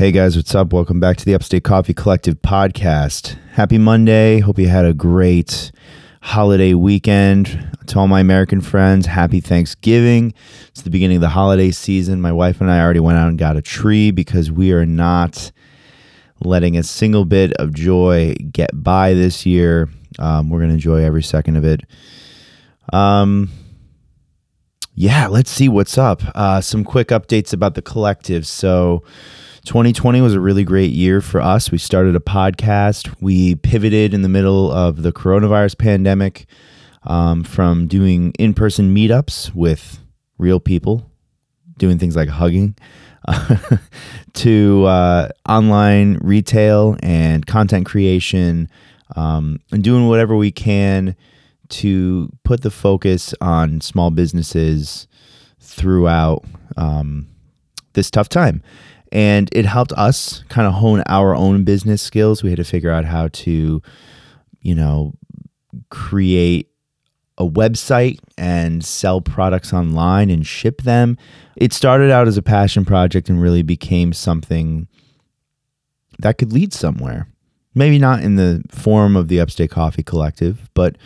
Hey guys, what's up? Welcome back to the Upstate Coffee Collective podcast. Happy Monday. Hope you had a great holiday weekend. To all my American friends, happy Thanksgiving. It's the beginning of the holiday season. My wife and I already went out and got a tree because we are not letting a single bit of joy get by this year. Um, we're going to enjoy every second of it. Um, yeah, let's see what's up. Uh, some quick updates about the collective. So, 2020 was a really great year for us. We started a podcast. We pivoted in the middle of the coronavirus pandemic um, from doing in person meetups with real people, doing things like hugging, to uh, online retail and content creation, um, and doing whatever we can to put the focus on small businesses throughout um, this tough time and it helped us kind of hone our own business skills. We had to figure out how to, you know, create a website and sell products online and ship them. It started out as a passion project and really became something that could lead somewhere. Maybe not in the form of the Upstate Coffee Collective, but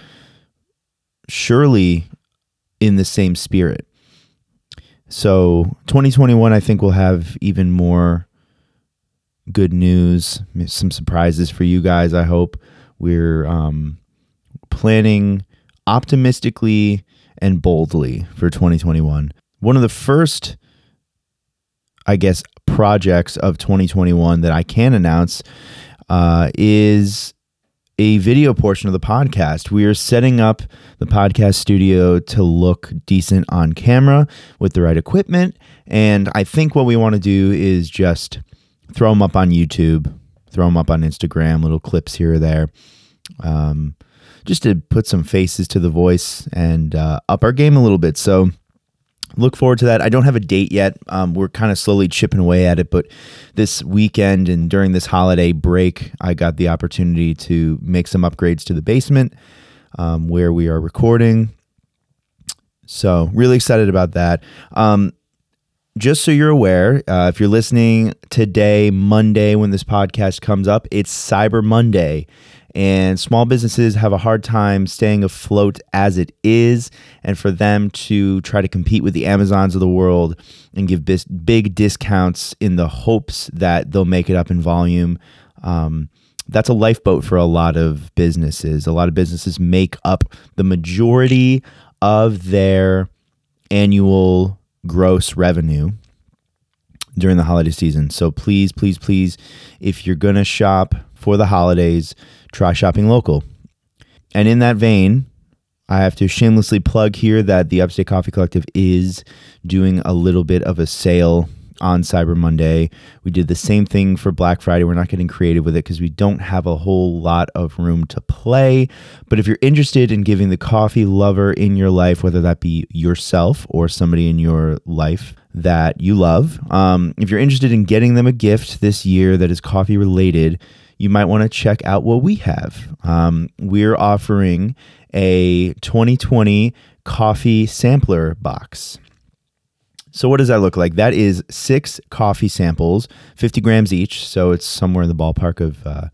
surely in the same spirit. So 2021, I think, we'll have even more good news, some surprises for you guys. I hope we're um, planning optimistically and boldly for 2021. One of the first, I guess, projects of 2021 that I can announce uh, is a video portion of the podcast. We are setting up the podcast studio to look decent on camera with the right equipment. And I think what we want to do is just throw them up on YouTube, throw them up on Instagram, little clips here or there, um, just to put some faces to the voice and uh, up our game a little bit. So, look forward to that. I don't have a date yet. Um, we're kind of slowly chipping away at it, but this weekend and during this holiday break, I got the opportunity to make some upgrades to the basement um, where we are recording. So, really excited about that. Um, just so you're aware, uh, if you're listening today, Monday, when this podcast comes up, it's Cyber Monday and small businesses have a hard time staying afloat as it is. And for them to try to compete with the amazons of the world and give bis- big discounts in the hopes that they'll make it up in volume um, that's a lifeboat for a lot of businesses. A lot of businesses make up the majority of their annual gross revenue during the holiday season. So please please please if you're going to shop for the holidays try shopping local. And in that vein, I have to shamelessly plug here that the Upstate Coffee Collective is doing a little bit of a sale on Cyber Monday. We did the same thing for Black Friday. We're not getting creative with it because we don't have a whole lot of room to play. But if you're interested in giving the coffee lover in your life, whether that be yourself or somebody in your life that you love, um, if you're interested in getting them a gift this year that is coffee related, you might want to check out what we have. Um, we're offering a 2020 coffee sampler box. So, what does that look like? That is six coffee samples, 50 grams each. So, it's somewhere in the ballpark of uh,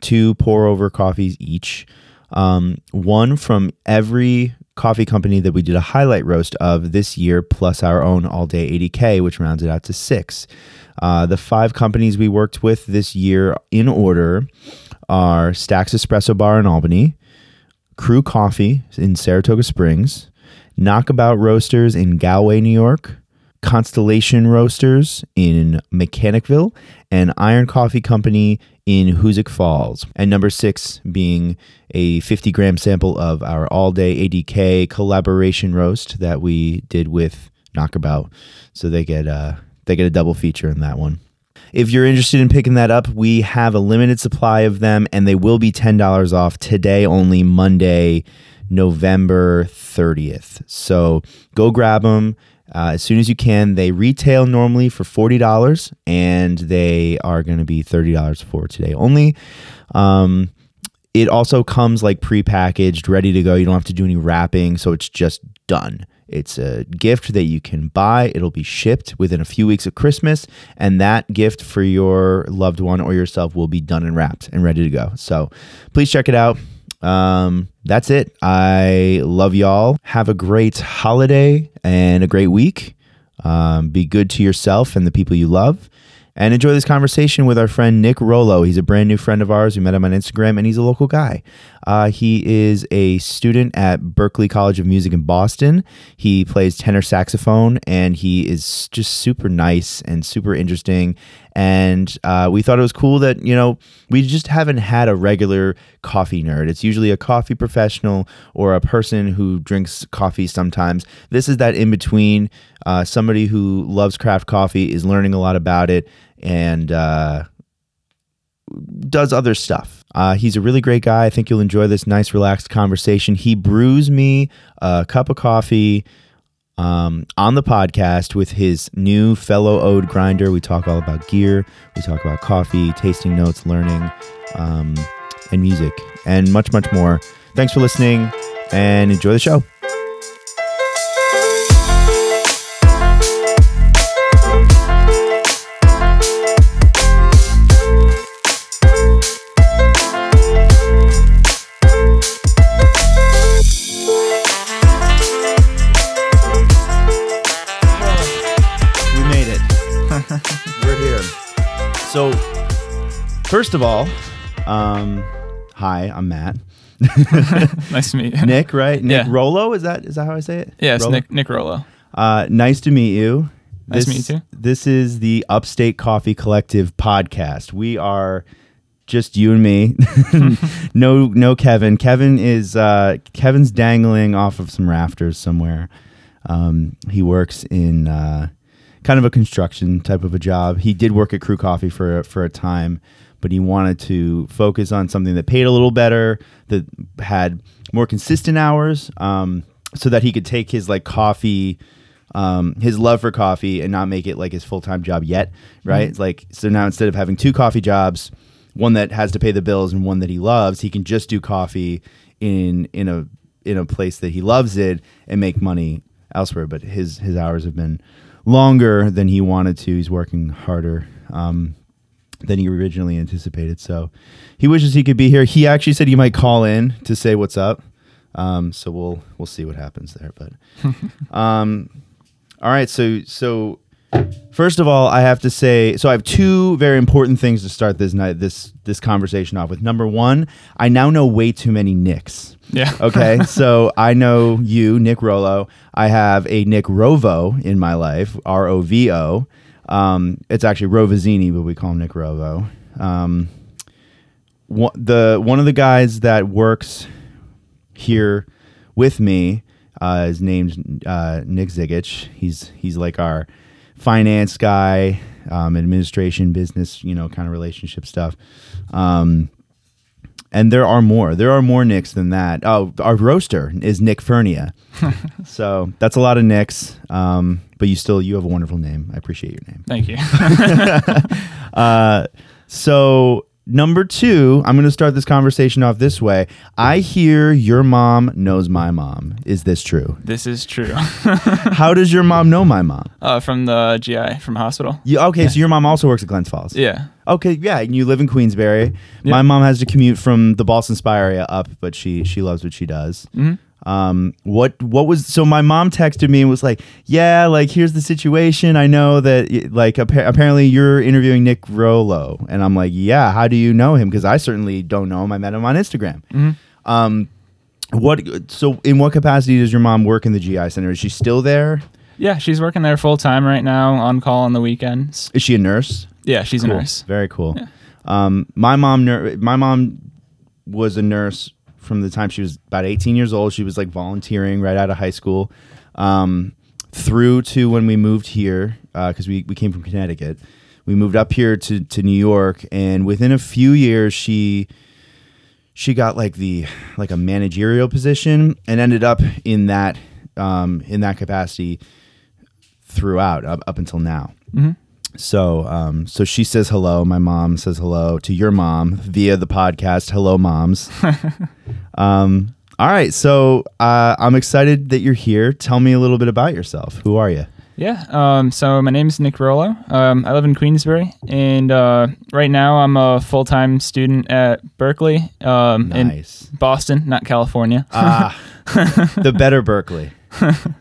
two pour over coffees each. Um, one from every coffee company that we did a highlight roast of this year, plus our own all day ADK, which rounds it out to six. Uh, the five companies we worked with this year in order are Stacks Espresso Bar in Albany, Crew Coffee in Saratoga Springs, Knockabout Roasters in Galway, New York, Constellation Roasters in Mechanicville, and Iron Coffee Company in Hoosick Falls. And number six being a 50 gram sample of our all day ADK collaboration roast that we did with Knockabout. So they get uh, they get a double feature in that one. If you're interested in picking that up, we have a limited supply of them and they will be $10 off today only, Monday, November 30th. So go grab them uh, as soon as you can. They retail normally for $40 and they are going to be $30 for today only. Um, it also comes like prepackaged, ready to go. You don't have to do any wrapping, so it's just done. It's a gift that you can buy. It'll be shipped within a few weeks of Christmas, and that gift for your loved one or yourself will be done and wrapped and ready to go. So please check it out. Um, that's it. I love y'all. Have a great holiday and a great week. Um, be good to yourself and the people you love and enjoy this conversation with our friend Nick Rollo. He's a brand new friend of ours. We met him on Instagram, and he's a local guy. Uh, he is a student at Berklee College of Music in Boston. He plays tenor saxophone, and he is just super nice and super interesting. And uh, we thought it was cool that, you know, we just haven't had a regular coffee nerd. It's usually a coffee professional or a person who drinks coffee sometimes. This is that in between. Uh, somebody who loves craft coffee, is learning a lot about it, and uh, does other stuff. Uh, he's a really great guy. I think you'll enjoy this nice, relaxed conversation. He brews me a cup of coffee um, on the podcast with his new fellow ode grinder. We talk all about gear, we talk about coffee, tasting notes, learning, um, and music, and much, much more. Thanks for listening and enjoy the show. First of all, um, hi, I'm Matt. nice to meet you. Nick, right? Nick Yeah. Rollo, is that is that how I say it? Yes, Rollo? Nick Nick Rollo. Uh, nice to meet you. Nice to This- meet you too. This is the Upstate Coffee Collective podcast. We are just you and me. no, no, Kevin. Kevin is uh, Kevin's dangling off of some rafters somewhere. Um, he works in uh, kind of a construction type of a job. He did work at Crew Coffee for for a time, but he wanted to focus on something that paid a little better, that had more consistent hours, um, so that he could take his like coffee, um, his love for coffee, and not make it like his full time job yet. Right? It's Like so now instead of having two coffee jobs, one that has to pay the bills and one that he loves, he can just do coffee in in a in a place that he loves it and make money elsewhere. But his his hours have been longer than he wanted to. He's working harder um, than he originally anticipated. So he wishes he could be here. He actually said he might call in to say what's up. Um, so we'll we'll see what happens there. But um, all right. So so first of all, I have to say, so I have two very important things to start this night this this conversation off with. Number one, I now know way too many Nicks. Yeah. Okay, so I know you, Nick Rollo. I have a Nick Rovo in my life, R O V O. Um, it's actually Rovazini, but we call him Nick Rovo. Um, one, the one of the guys that works here with me uh, is named uh, Nick Zigich. He's he's like our finance guy, um, administration, business, you know, kind of relationship stuff. Um, and there are more. There are more Nicks than that. Oh, our roaster is Nick Fernia. so that's a lot of Nicks. Um, but you still you have a wonderful name. I appreciate your name. Thank you. Uh, so number two, I'm going to start this conversation off this way. I hear your mom knows my mom. Is this true? this is true. How does your mom know my mom? uh, from the GI from hospital. You, okay, so your mom also works at Glens Falls. Yeah. Okay, yeah, and you live in Queensbury. Yeah. My mom has to commute from the Ballston Spa area up, but she she loves what she does. hmm Um, what what was so? My mom texted me and was like, "Yeah, like here's the situation. I know that like appa- apparently you're interviewing Nick Rollo and I'm like, "Yeah, how do you know him? Because I certainly don't know him. I met him on Instagram." hmm Um, what so in what capacity does your mom work in the GI Center? Is she still there? Yeah, she's working there full time right now, on call on the weekends. Is she a nurse? Yeah, she's Cool. a nurse. Very cool. Yeah. Um, my mom, ner- my mom was a nurse from the time she was about 18 years old. She was like volunteering right out of high school, um, through to when we moved here because we we came from Connecticut. We moved up here to to New York, and within a few years, she she got like the like a managerial position and ended up in that um, in that capacity throughout up, up until now hmm So, um, so she says hello. My mom says hello to your mom via the podcast. Hello, moms. um, all right. So, uh, I'm excited that you're here. Tell me a little bit about yourself. Who are you? Yeah. Um, so my name is Nick Rollo. Um, I live in Queensbury, and uh, right now I'm a full time student at Berklee um, Nice. in Boston, not California. Ah, the better Berklee.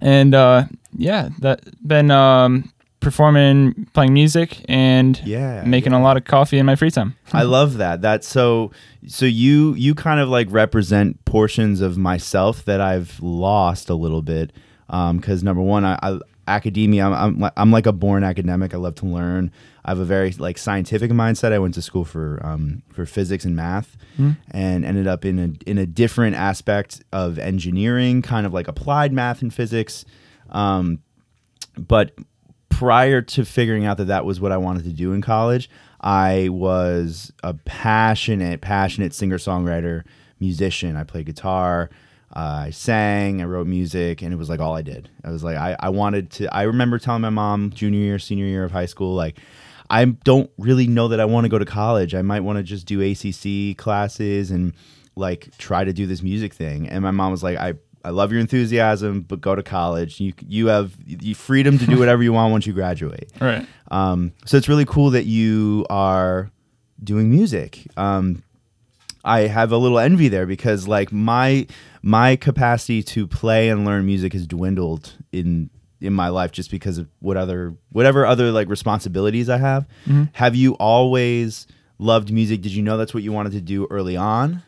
and uh, yeah, that been um, performing, playing music, and Yeah. making a lot of coffee in my free time. I love that. That's so. So you you kind of like represent portions of myself that I've lost a little bit. Because number one, I, I academia. I'm, I'm I'm like a born academic. I love to learn. I have a very like scientific mindset. I went to school for um, for physics and math, and ended up in a in a different aspect of engineering, kind of like applied math and physics. Um, but prior to figuring out that that was what I wanted to do in college, I was a passionate, passionate singer songwriter, musician. I played guitar, uh, I sang, I wrote music, and it was like all I did. I was like, I, I wanted to. I remember telling my mom, junior year, senior year of high school, like, I don't really know that I want to go to college. I might want to just do ACC classes and like try to do this music thing. And my mom was like, I I love your enthusiasm, but go to college. You you have the freedom to do whatever you want once you graduate. Right. Um, so it's really cool that you are doing music. Um, I have a little envy there because like my my capacity to play and learn music has dwindled in in my life just because of what other whatever other like responsibilities I have. Have you always loved music? Did you know that's what you wanted to do early on?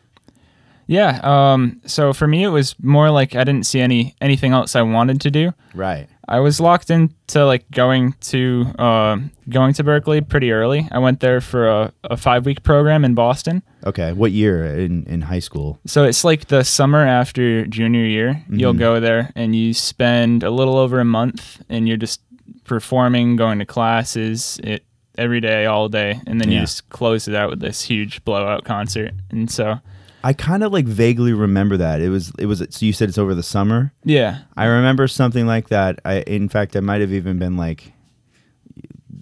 Yeah. Um, so for me, it was more like I didn't see any anything else I wanted to do. Right. I was locked into like going to uh, going to Berklee pretty early. I went there for a, a five week program in Boston. Okay. What year in in high school? So it's like the summer after junior year. You'll go there and you spend a little over a month, and you're just performing, going to classes, it every day, all day, and then Yeah. you just close it out with this huge blowout concert. And so, I kind of like vaguely remember that. It was it was so you said it's over the summer. yeah, I remember something like that. I in fact I might have even been like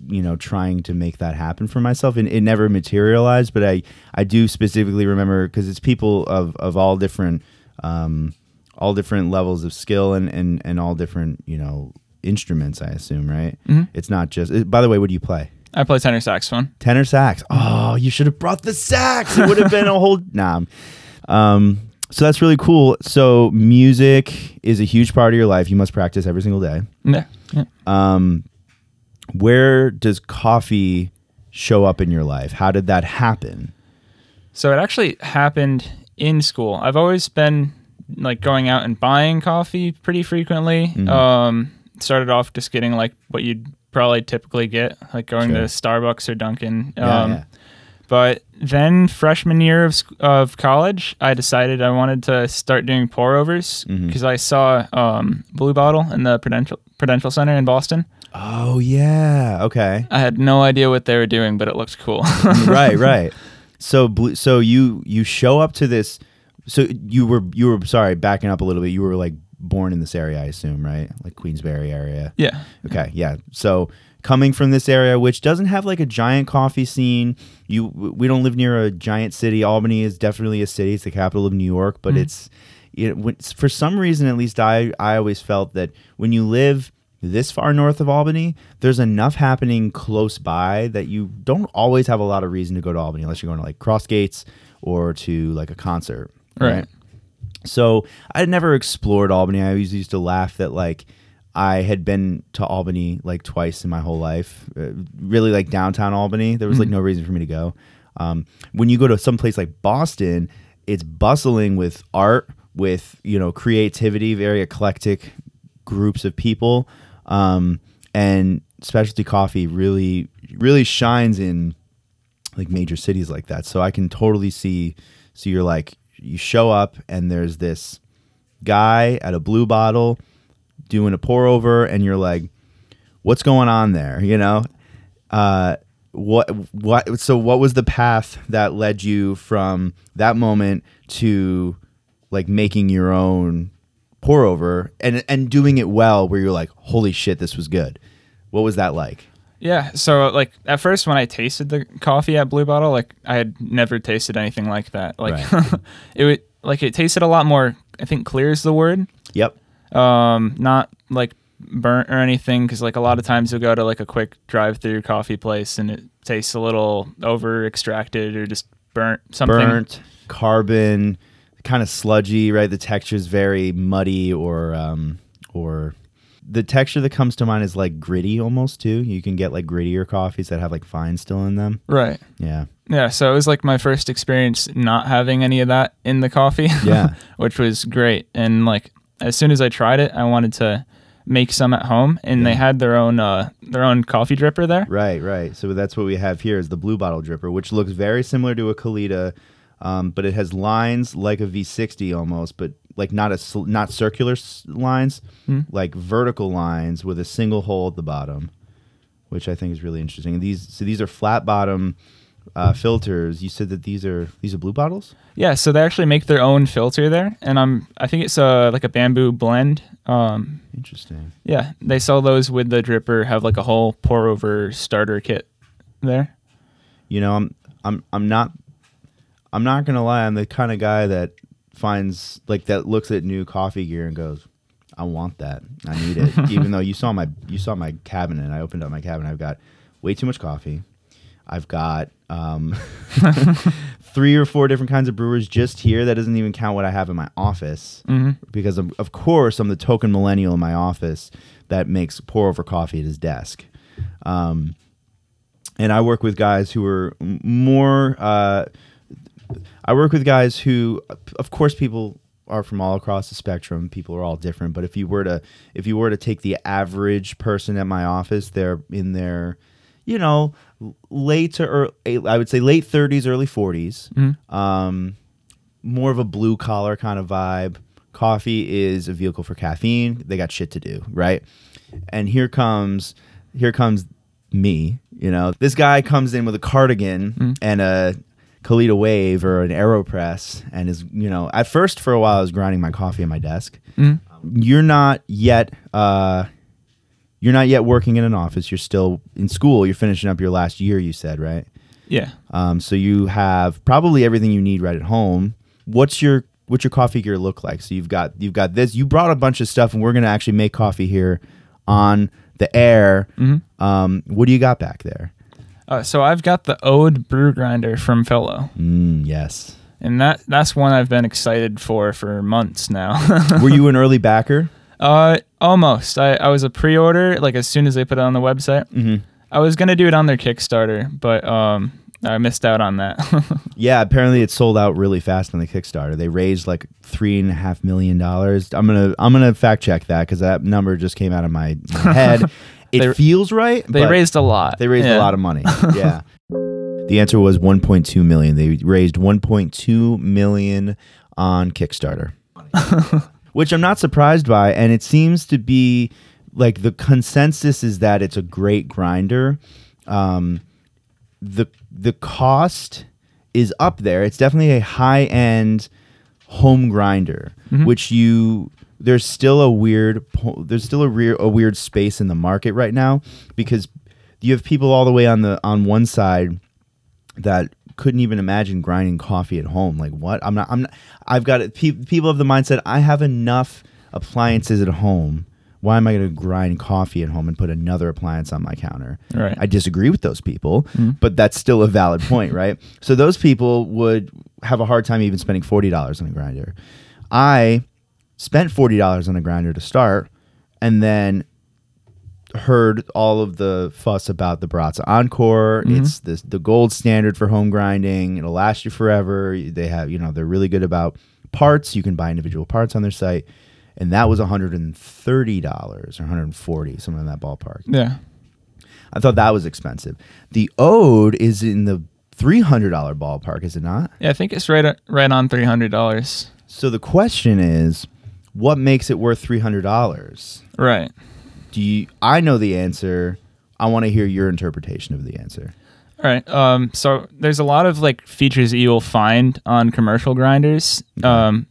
you know trying to make that happen for myself and it never materialized but I I do specifically remember cuz it's people of of all different um all different levels of skill and and and all different, you know, instruments I assume, right? Mhm. It's not just it- By the way, what do you play? I play tenor saxophone. Tenor sax. Oh, you should have brought the sax. It would have been a whole nah. Um, so that's really cool. So music is a huge part of your life. You must practice every single day. Yeah, yeah. Um, where does coffee show up in your life? How did that happen? So it actually happened in school. I've always been like going out and buying coffee pretty frequently. Mm-hmm. Um, started off just getting like what you'd probably typically get, like going Sure. to Starbucks or Dunkin'. Yeah, um, yeah. But then freshman year of, of college, I decided I wanted to start doing pour overs Mm-hmm. because I saw um, Blue Bottle in the Prudential Prudential Center in Boston. Oh yeah. Okay. I had no idea what they were doing, but it looked cool. right. Right. So blue. So you you show up to this. So you were you were sorry backing up a little bit. You were like born in this area, I assume, right? Like Queensbury area. yeah. Okay, yeah. So coming from this area, which doesn't have like a giant coffee scene, you we don't live near a giant city. Albany is definitely a city; it's the capital of New York. But mm-hmm. it's it, when, for some reason, at least I I always felt that when you live this far north of Albany, there's enough happening close by that you don't always have a lot of reason to go to Albany unless you're going to like Crossgates or to like a concert, Right. So I had never explored Albany. I always used to laugh that like I had been to Albany like twice in my whole life. Uh, really like downtown Albany. There was like no reason for me to go. Um, when you go to some place like Boston, it's bustling with art, with you know creativity, very eclectic groups of people, um, and specialty coffee really really shines in like major cities like that. So I can totally see. So you're like, you show up and there's this guy at a blue bottle doing a pour over, and you're like, what's going on there? You know, uh, what what? So what was the path that led you from that moment to like making your own pour over and and doing it well, where you're like, holy shit, this was good. What was that like? Yeah. So like at first when I tasted the coffee at Blue Bottle, like I had never tasted anything like that. Like it would like it tasted a lot more. I think clear is the word. Yep. Um, not like burnt or anything because like a lot of times you'll go to like a quick drive-through coffee place and it tastes a little over extracted or just burnt something. Burnt, carbon, kind of sludgy, right? The texture is very muddy or um, or the texture that comes to mind is like gritty almost too. You can get like grittier coffees that have like fine still in them. Right. Yeah. Yeah, so it was like my first experience not having any of that in the coffee. Yeah. which was great. And like as soon as I tried it, I wanted to make some at home and they had their own uh their own coffee dripper there. Right, right. So that's what we have here is the blue bottle dripper, which looks very similar to a Kalita, um, but it has lines like a V60 almost, but like not a not circular s- lines, Hmm. like vertical lines with a single hole at the bottom, which I think is really interesting. And these so these are flat bottom uh, filters. You said that these are these are blue bottles. Yeah, so they actually make their own filter there and I'm I think it's uh like a bamboo blend. Um Interesting. yeah, they sell those with the dripper, have like a whole pour over starter kit there. You know, I'm I'm I'm not I'm not gonna lie. I'm the kind of guy that finds like that looks at new coffee gear and goes, "I want that. I need it." Even though you saw my you saw my cabinet, I opened up my cabinet. I've got way too much coffee. I've got um, three or four different kinds of brewers just here. That doesn't even count what I have in my office hmm because of, of course I'm the token millennial in my office that makes pour over coffee at his desk. Um, and I work with guys who are more. Uh, I work with guys who, of course, people are from all across the spectrum. People are all different. But if you were to, if you were to take the average person at my office, they're in their, you know, late to early, I would say late thirties, early 40s Mhm. um, more of a blue collar kind of vibe. Coffee is a vehicle for caffeine. They got shit to do, right? And here comes here comes me. You know, this guy comes in with a cardigan and a Kalita Wave or an Aeropress, and is you know at first for a while I was grinding my coffee at my desk. Mhm. You're not yet. Uh, you're not yet working in an office. You're still in school. You're finishing up your last year. You said right. Yeah. Um, so you have probably everything you need right at home. What's your what's your coffee gear look like? So you've got you've got this. You brought a bunch of stuff, and we're gonna actually make coffee here on the air. Mm-hmm. Um, what do you got back there? Uh, so I've got the Ode brew grinder from Fellow. Mm, yes. And that that's one I've been excited for for months now. Were you an early backer? uh, almost. I, I was a pre-order like as soon as they put it on the website. Mm-hmm. I was gonna do it on their Kickstarter, but um, I missed out on that. Yeah, apparently it sold out really fast on the Kickstarter. They raised like three and a half million dollars. I'm gonna I'm gonna fact check that because that number just came out of my, my head. It They- feels right. they raised a lot. They raised a lot of money. Yeah. the answer was 1.2 million. They raised 1.2 million on Kickstarter. Which I'm not surprised by and it seems to be like the consensus is that it's a great grinder. Um, the the cost is up there. It's definitely a high end home grinder, which you there's still a weird there's still a rear a weird space in the market right now because you have people all the way on the on one side that couldn't even imagine grinding coffee at home. Like what? I'm not. I'm. Not, I've got it. Pe- people have the mindset. I have enough appliances at home. Why am I going to grind coffee at home and put another appliance on my counter? Right. I disagree with those people, mm-hmm. but that's still a valid point, right? So those people would have a hard time even spending forty dollars on a grinder. I spent forty dollars on a grinder to start, and then heard all of the fuss about the Baratza Encore. Mm-hmm. It's the the gold standard for home grinding. It'll last you forever. They have, you know, they're really good about parts. You can buy individual parts on their site. And that was $130 or $140, something in that ballpark. Yeah. I thought that was expensive. The Ode is in the $300 ballpark, is it not? Yeah, I think it's right uh, right on three hundred dollars. So the question is, what makes it worth $300? Right. Do you I know the answer. I want to hear your interpretation of the answer. All right. Um, so there's a lot of like features that you'll find on commercial grinders um,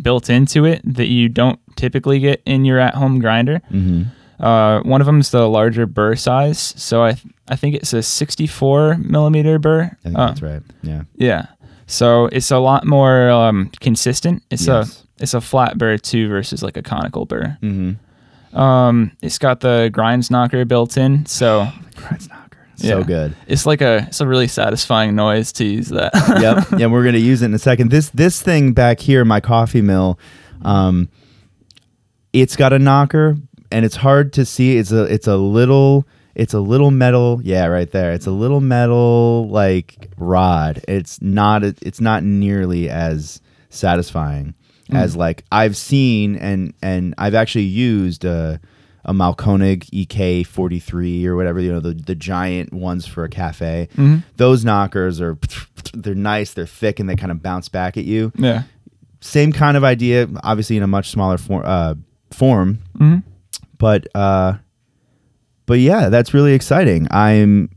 built into it that you don't typically get in your at-home grinder. Mm-hmm. Uh, one of them is the larger burr size, so I th- I think it's a 64 millimeter burr. I think Uh, that's right. Yeah. Yeah, so it's a lot more um, consistent. It's Yes. a it's a flat burr too versus like a conical burr. Mm-hmm. Um, it's got the grinds knocker built in, so Grinds knocker. So Yeah. good. it's like a it's a really satisfying noise to use that. yep. Yeah, we're gonna use it in a second. This this thing back here, my coffee mill, um, it's got a knocker, and it's hard to see. It's a it's a little it's a little metal. Yeah, right there. It's a little metal like rod. It's not it's not nearly as satisfying as like I've seen and and I've actually used a a Mahlkönig EK43 or whatever you know the the giant ones for a cafe. Those knockers are they're nice, they're thick, and they kind of bounce back at you. yeah. Same kind of idea, obviously in a much smaller form. Uh, form, Mhm. but uh, but yeah, that's really exciting. I'm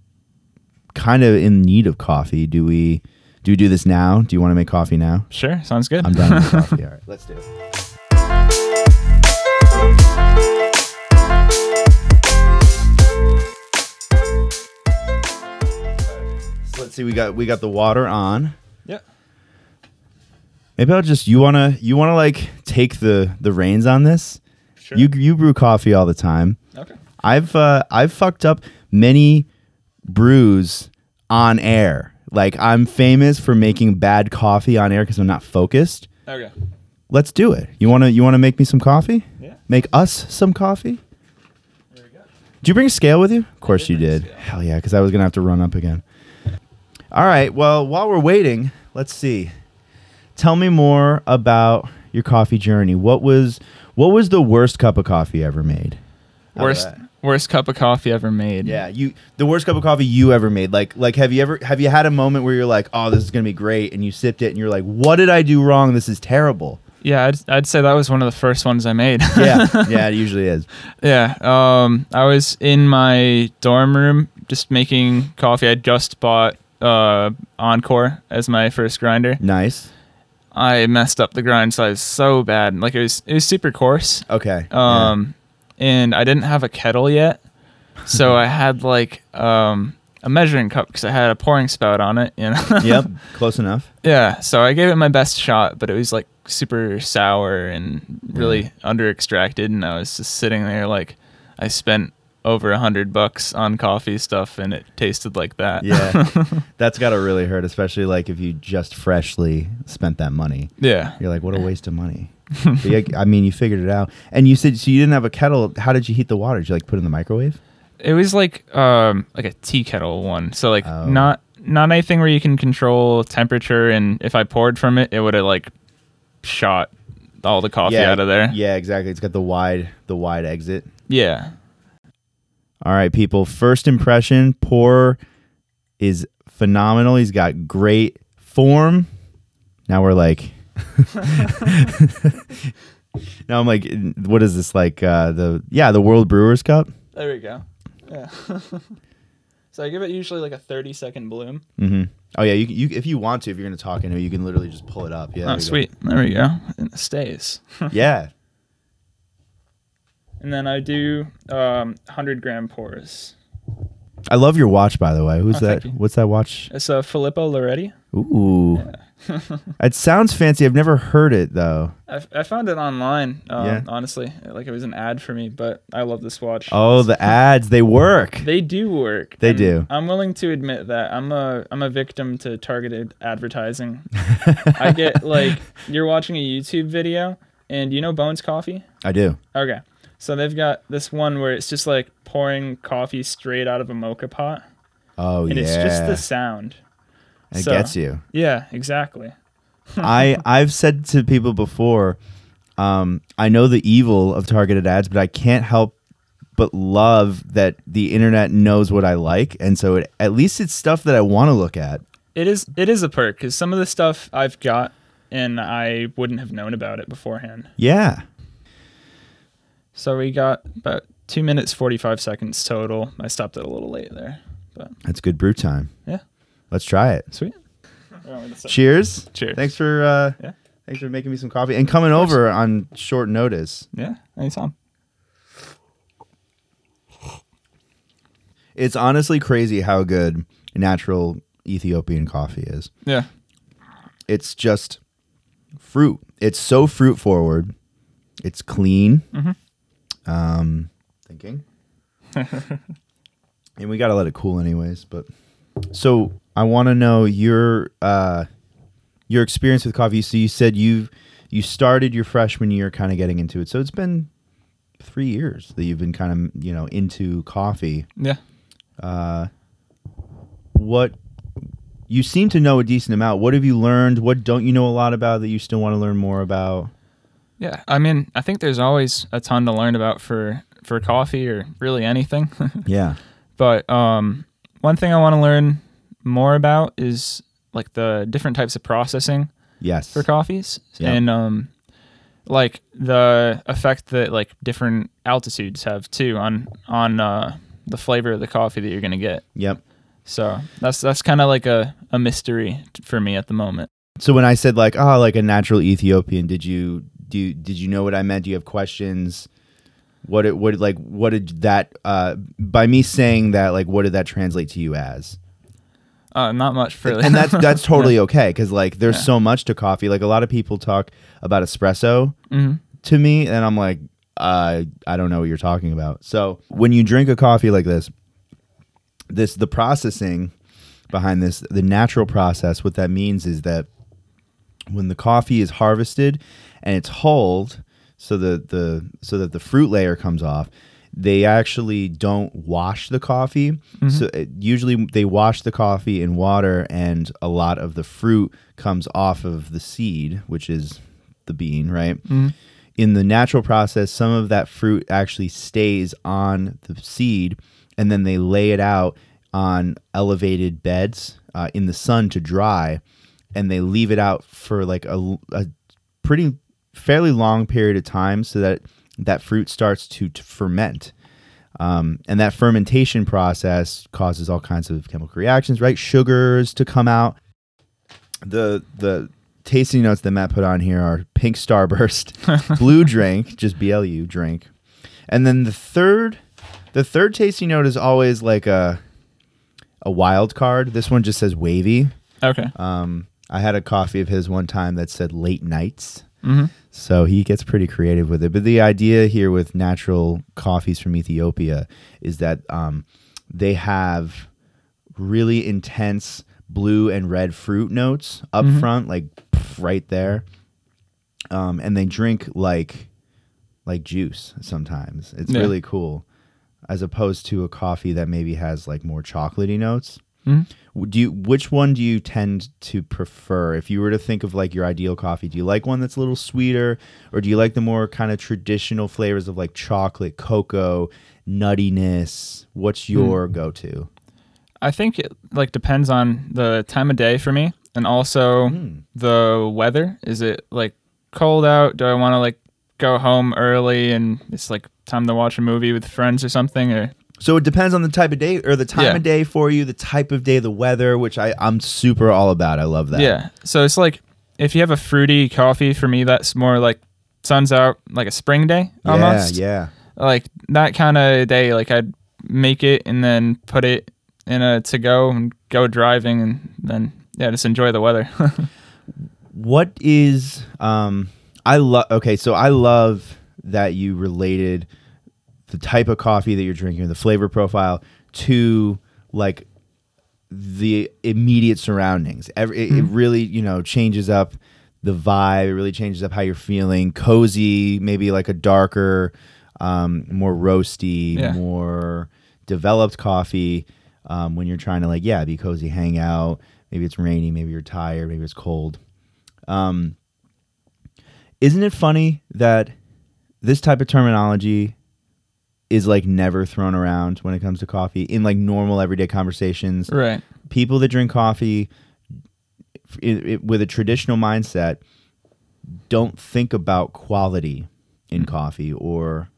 kind of in need of coffee. Do we do we do this now? Do you want to make coffee now? Sure, sounds good. I'm done with coffee. All right, let's do it. So let's see. We got we got the water on. yeah. Maybe I'll just you wanna you wanna like take the the reins on this. Sure. You you brew coffee all the time. okay. I've uh, I've fucked up many brews on air. Like I'm famous for making bad coffee on air because I'm not focused. Okay. Let's do it. You wanna you wanna make me some coffee? Yeah. Make us some coffee? There we go. Did you bring a scale with you? Of course did you did. Hell yeah, because I was gonna have to run up again. All right. Well, while we're waiting, let's see. Tell me more about your coffee journey. What was what was the worst cup of coffee ever made? Worst? Worst cup of coffee ever made. Yeah, you the worst cup of coffee you ever made. Like like have you ever have you had a moment where you're like, "Oh, this is going to be great," and you sipped it and you're like, "What did I do wrong? This is terrible." Yeah, I'd, I'd say that was one of the first ones I made. Yeah. yeah, it usually is. yeah. Um, I was in my dorm room just making coffee. I just bought uh Encore as my first grinder. Nice. I messed up the grind size so bad. Like it was it was super coarse. Okay. Um, and I didn't have a kettle yet, so I had like um a measuring cup because I had a pouring spout on it. You know. Yep, close enough. Yeah, so I gave it my best shot, but it was like super sour and really under extracted, and I was just sitting there like I spent over a hundred bucks on coffee stuff, and it tasted like that. Yeah. That's got to really hurt, especially like if you just freshly spent that money. yeah. You're like, "What a waste of money." Yeah, I mean, you figured it out. And you said so you didn't have a kettle. How did you heat the water? Did you like put it in the microwave? It was like um like a tea kettle one, so like Oh. not not anything where you can control temperature, and if I poured from it, it would have like shot all the coffee out of there. Yeah, exactly. It's got the wide the wide exit. Yeah. All right, people. First impression, Pour is phenomenal. He's got great form. Now we're like Now I'm like what is this like uh the yeah, the World Brewers Cup? There we go. Yeah. so I give it usually like a thirty second bloom. Mm-hmm. Oh yeah, you, you if you want to if you're going to talk into it, you can literally just pull it up. Yeah. there oh, go. sweet. There we go. And it stays. Yeah. and then I do um, 100 gram pours. I love your watch by the way. Who's Oh, that? What's that watch? It's a Filippo Loretti. Ooh. it sounds fancy. I've never heard it though. I, I found it online, um, Yeah. honestly. Like it was an ad for me, but I love this watch. Oh, the ads, they work. They do work. They do. I'm willing to admit that I'm a I'm a victim to targeted advertising. I get like you're watching a YouTube video and you know Bones Coffee? I do. Okay. So they've got this one where it's just like pouring coffee straight out of a moka pot Oh and yeah. And it's just the sound. It so- gets you. Yeah, exactly. I I've said to people before, um, I know the evil of targeted ads, but I can't help but love that the internet knows what I like, and so it, at least it's stuff that I want to look at. It is it is a perk cuz some of the stuff I've got and I wouldn't have known about it beforehand. Yeah. So we got about 2 minutes 45 seconds total. I stopped it a little late there. But That's good brew time. Yeah. Let's try it. sweet. You want me to start? Cheers. Cheers. Thanks for uh, Yeah. thanks for making me some coffee and coming over on short notice. Yeah, anytime. It's honestly crazy how good natural Ethiopian coffee is. Yeah. It's just fruit. It's so fruit forward. It's clean. Mhm. Um, thinking. and we gotta let it cool anyways. But so I want to know your uh, your experience with coffee. So you said you you started your freshman year, kind of getting into it. So it's been three years that you've been kind of you know into coffee. Yeah. Uh, what you seem to know a decent amount. What have you learned? What don't you know a lot about that you still want to learn more about? Yeah. I mean, I think there's always a ton to learn about for for coffee or really anything. Yeah. but um, one thing I want to learn more about is like the different types of processing Yes. for coffees Yeah. and um like the effect that like different altitudes have too on on uh the flavor of the coffee that you're going to get. Yep. So, that's that's kind of like a a mystery t- for me at the moment. So when I said like, oh, like a natural Ethiopian, did you do? you- Did you know what I meant? Do you have questions? What it what like what did that uh by me saying that like what did that translate to you as? Uh not much for and that's that's totally okay because like there's Yeah. so much to coffee. Like a lot of people talk about espresso hmm to me, and I'm like, uh, I don't know what you're talking about. So when you drink a coffee like this, this the processing behind this, the natural process. What that means is that when the coffee is harvested and it's hulled, so the the so that the fruit layer comes off. They actually don't wash the coffee. So it, usually they wash the coffee in water, and a lot of the fruit comes off of the seed, which is the bean, right? Mhm. In the natural process, some of that fruit actually stays on the seed, and then they lay it out on elevated beds uh, in the sun to dry, and they leave it out for like a, a pretty fairly long period of time, so that that fruit starts to, to ferment. Um, and that fermentation process causes all kinds of chemical reactions, right? Sugars to come out. The the tasting notes that Matt put on here are pink starburst, blue drink, just BLU drink, and then the third, the third tasting note is always like a a wild card. This one just says wavy. Okay. Um, I had a coffee of his one time that said late nights. Hmm So he gets pretty creative with it. But the idea here with natural coffees from Ethiopia is that um, they have really intense blue and red fruit notes up Mhm. front, like right there. Um, and they drink like like juice sometimes. It's Yeah. really cool, as opposed to a coffee that maybe has like more chocolatey notes. Mhm. Do you which one do you tend to prefer? If you were to think of like your ideal coffee, do you like one that's a little sweeter or do you like the more kind of traditional flavors of like chocolate, cocoa, nuttiness? What's your go-to? I think it like depends on the time of day for me and also Mm. the weather. Is it like cold out? Do I want to like go home early and it's like time to watch a movie with friends or something or So it depends on the type of day or the time Yeah. of day for you, the type of day, the weather, which I I'm super all about. I love that. Yeah. So it's like if you have a fruity coffee for me that's more like sun's out like a spring day almost. Yeah, yeah. Like that kind of day like I'd make it and then put it in a to go and go driving and then yeah, just enjoy the weather. What is um I love okay, so I love that you related the type of coffee that you're drinking, the flavor profile to like the immediate surroundings. Every, it, it really, you know, changes up the vibe. It really changes up how you're feeling. Cozy, maybe like a darker, um, more roasty, Yeah. more developed coffee. Um, when you're trying to like, yeah, be cozy, hang out. Maybe it's rainy, maybe you're tired, maybe it's cold. Um, isn't it funny that this type of terminology is like never thrown around when it comes to coffee in like normal everyday conversations? right. People that drink coffee i i with a traditional mindset don't think about quality in coffee or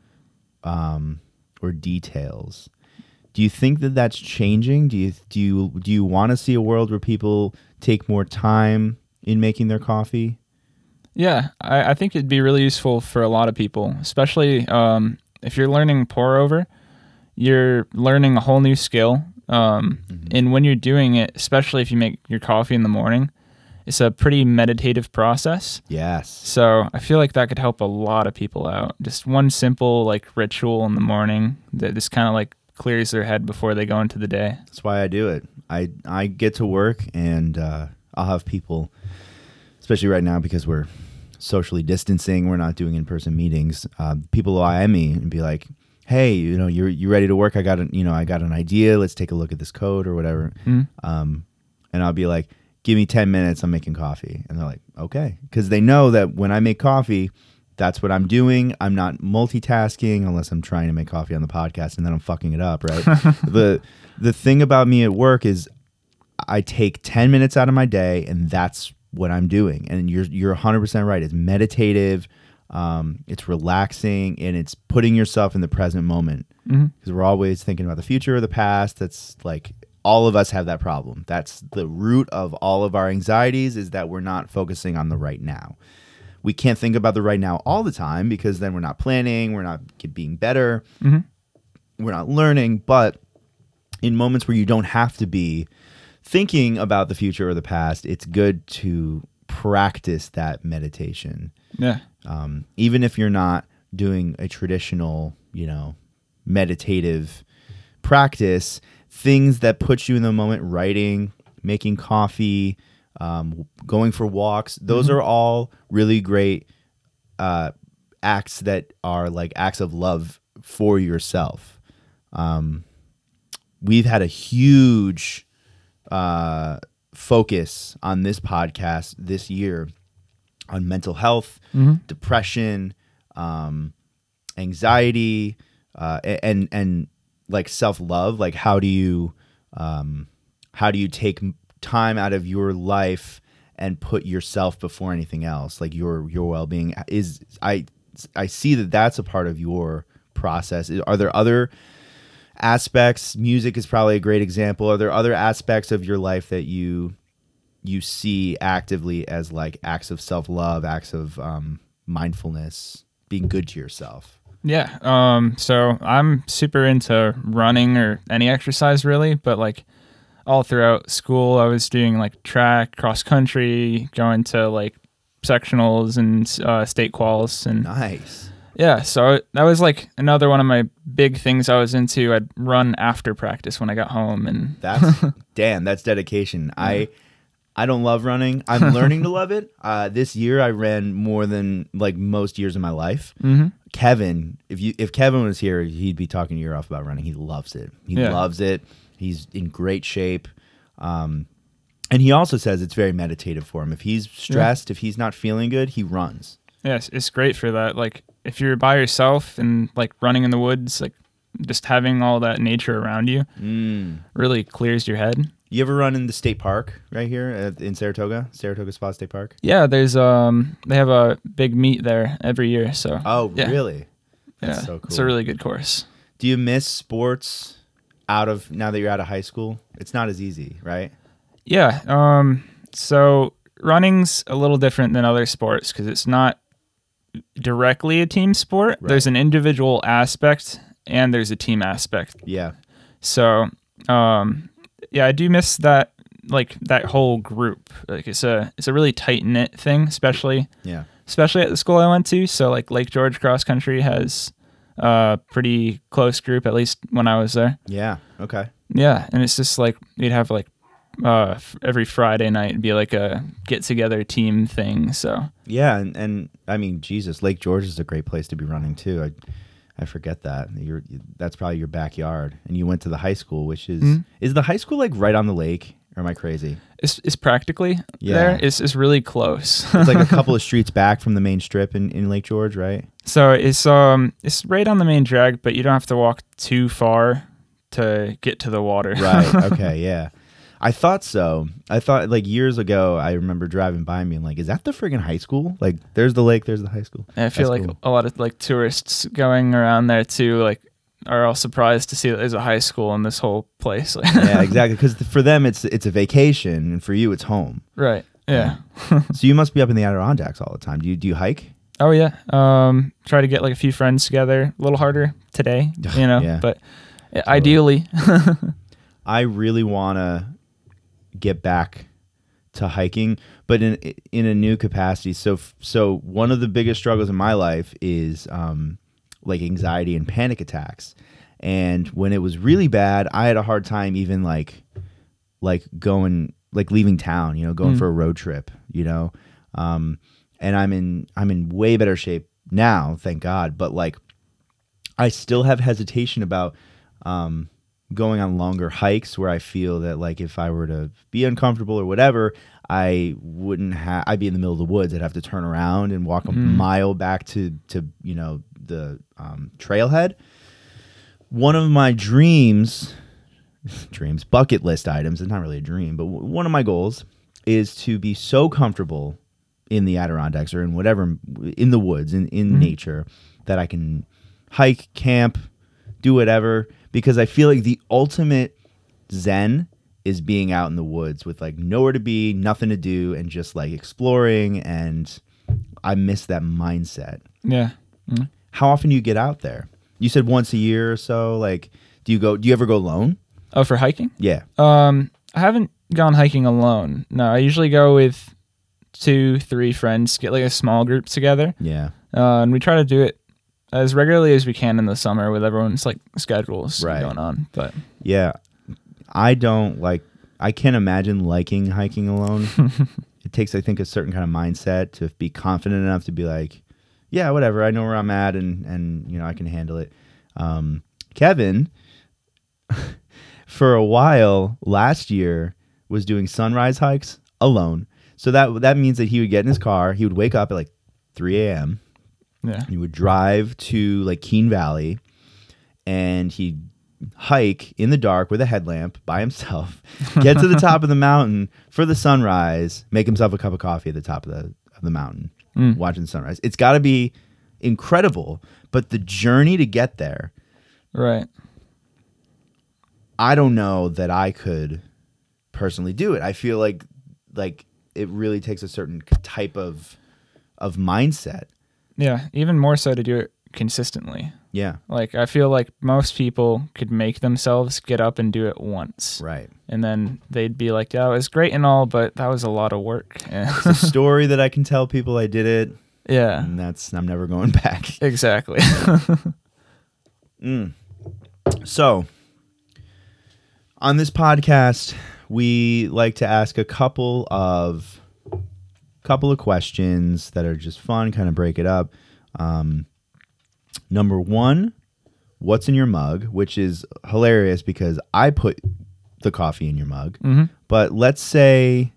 um, or details. Do you think that that's changing? Do you do you do you want to see a world where people take more time in making their coffee? Yeah, I, I think it'd be really useful for a lot of people, especially um, if you're learning pour over. you're learning a whole new skill. Um, Mm-hmm. And when you're doing it, especially if you make your coffee in the morning, it's a pretty meditative process. Yes. So I feel like that could help a lot of people out. Just one simple like ritual in the morning that just kind of like clears their head before they go into the day. That's why I do it. I I get to work and uh, I'll have people, especially right now because we're socially distancing. We're not doing in person meetings. Uh, people will eye me and be like, "Hey, you know, you're you ready to work? I got an you know I got an idea. Let's take a look at this code or whatever." Mm. Um, and I'll be like, "Give me ten minutes. I'm making coffee." And they're like, "Okay," because they know that when I make coffee. That's what I'm doing. I'm not multitasking unless I'm trying to make coffee on the podcast and then I'm fucking it up, right? the the thing about me at work is I take 10 minutes out of my day and that's what I'm doing. And you're you're 100% right. It's meditative, um, it's relaxing and it's putting yourself in the present moment. Because we're always thinking about the future or the past. That's like all of us have that problem. That's the root of all of our anxieties is that we're not focusing on the right now. We can't think about the right now all the time because then we're not planning, we're not being better Mhm. we're not learning, but in moments where you don't have to be thinking about the future or the past, it's good to practice that meditation. Yeah. Um, even if you're not doing a traditional, you know, meditative practice, things that put you in the moment, writing, making coffee, um, going for walks, those are all really great uh, acts that are like acts of love for yourself. Um, we've had a huge uh, focus on this podcast this year on mental health, depression, um, anxiety, uh, and and like self love. Like how do you um, how do you take time out of your life and put yourself before anything else? Like your your well being is I I see that that's a part of your process. Are there other aspects? Music is probably a great example. Are there other aspects of your life that you you see actively as like acts of self love, acts of um, mindfulness, being good to yourself? Yeah. Um, so I'm super into running or any exercise really, but like all throughout school, I was doing like track, cross country, going to like sectionals and uh, state quals, and Nice. Yeah. So that was like another one of my big things I was into. I'd run after practice when I got home, and That's damn. That's dedication. I I don't love running. I'm learning to love it. Uh, this year I ran more than like most years of my life. Mhm. Kevin, if you if Kevin was here, he'd be talking your ear off about running. He loves it. He Yeah. loves it. He's in great shape. Um, and he also says it's very meditative for him. If he's stressed, if he's not feeling good, he runs. Yes, it's great for that. Like if you're by yourself and like running in the woods, like just having all that nature around you Mm. really clears your head. You ever run in the state park right here at, in Saratoga, Saratoga Spa State Park? Yeah, there's um they have a big meet there every year, so Oh, Yeah. really? That's yeah, so cool. It's a really good course. Do you miss sports out of now that you're out of high school? It's not as easy, right? Yeah. Um. So running's a little different than other sports because it's not directly a team sport. Right. There's an individual aspect and there's a team aspect. Yeah. So, um, yeah, I do miss that like that whole group. Like it's a it's a really tight knit thing, especially Yeah. especially at the school I went to. So like Lake George Cross Country has a pretty close group, at least when I was there. Yeah. Okay. Yeah, and it's just like we'd have like uh every Friday night be like a get together team thing. So Yeah, and, and I mean, Jesus, Lake George is a great place to be running too. I I forget that. You're that's probably your backyard. And you went to the high school, which is Mhm. is the high school like right on the lake? Or am I crazy? it's it's practically Yeah. there. It's it's really close. It's like a couple of streets back from the main strip in, in Lake George, right? so it's um it's right on the main drag, but you don't have to walk too far to get to the water. Right. Okay. Yeah. I thought so. I thought like years ago. I remember driving by me and like, "Is that the friggin' high school? Like, there's the lake, there's the high school." And I feel That's like cool. a lot of like tourists going around there too, like are all surprised to see that there's a high school in this whole place. yeah, exactly. Because for them, it's it's a vacation, and for you, it's home. right. Yeah. So you must be up in the Adirondacks all the time. Do you do you hike? Oh yeah. Um, try to get like a few friends together. A little harder today, you know. Yeah. But Ideally. I really want to get back to hiking, but in in a new capacity. So so one of the biggest struggles in my life is um, like anxiety and panic attacks. And when it was really bad, I had a hard time even like like going like leaving town, you know, going Mm. for a road trip, you know. Um, and I'm in I'm in way better shape now, thank God. But like, I still have hesitation about um, going on longer hikes where I feel that like if I were to be uncomfortable or whatever, I wouldn't have. I'd be in the middle of the woods. I'd have to turn around and walk a Mm. mile back to to you know the um, trailhead. One of my dreams, dreams, bucket list items. It's not really a dream, but w- one of my goals is to be so comfortable in the Adirondacks or in whatever in the woods in in Mhm. nature that I can hike, camp, do whatever because I feel like the ultimate zen is being out in the woods with like nowhere to be, nothing to do and just like exploring and I miss that mindset. yeah. Mm. How often do you get out there? You said once a year or so like do you go do you ever go alone? Oh, for hiking? Yeah. Um, I haven't gone hiking alone. No, I usually go with two, three friends, get like a small group together, Yeah. uh, and we try to do it as regularly as we can in the summer with everyone's like schedules Right. going on. But Yeah. I don't like I can't imagine liking hiking alone. it takes I think a certain kind of mindset to be confident enough to be like, yeah, whatever, I know where I'm at and and you know, I can handle it. Um Kevin for a while last year was doing sunrise hikes alone. So that that means that he would get in his car, he would wake up at like 3 a.m. yeah, He would drive to like Keene Valley and he'd hike in the dark with a headlamp by himself, get to the top of the mountain for the sunrise, make himself a cup of coffee at the top of the of the mountain, Mm. watching the sunrise. It's got to be incredible, but the journey to get there, right. I don't know that I could personally do it. I feel like like it really takes a certain type of of mindset. Yeah, even more so to do it consistently. Yeah, Like I feel like most people could make themselves get up and do it once, right. and then they'd be like, "Yeah, it was great and all, but that was a lot of work." It's a story that I can tell people I did it. yeah, and that's I'm never going back. exactly. Mm. So, on this podcast, we like to ask a couple of couple of questions that are just fun, kind of break it up. Um, number one, what's in your mug? Which is hilarious because I put the coffee in your mug. hmm But let's say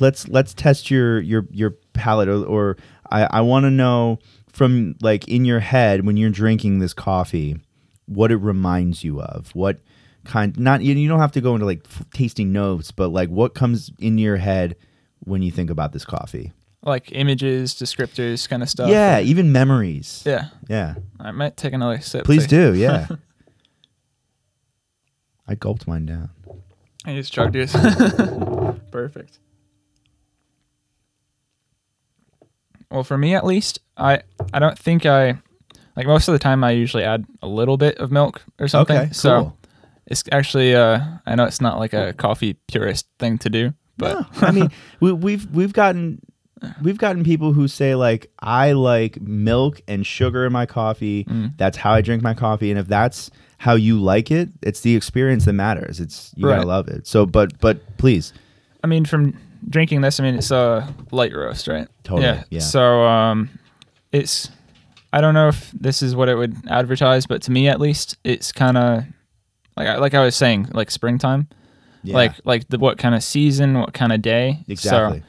let's let's test your your your palate or, or I, I want to know from like in your head when you're drinking this coffee what it reminds you of what kind not you, you don't have to go into like f- tasting notes but like what comes in your head when you think about this coffee Like images, descriptors, kind of stuff. yeah even memories Yeah. yeah I might take another sip. please too. do yeah i gulped mine down I just chugged yours. Perfect. Well, for me at least, I I don't think I like most of the time I usually add a little bit of milk or something. okay So cool. it's actually uh I know it's not like a coffee purist thing to do, but No, I mean, we, we've we've gotten we've gotten people who say like I like milk and sugar in my coffee. Mm. That's how I drink my coffee, and if that's how you like it, it's the experience that matters. It's you Right. gotta love it. So, but but please, I mean, from drinking this, I mean, it's a light roast, right? Totally, yeah. yeah. So, um, it's, I don't know if this is what it would advertise, but to me at least, it's kind of like, I- like I was saying, like springtime, yeah, like, like the, what kind of season, what kind of day. exactly. So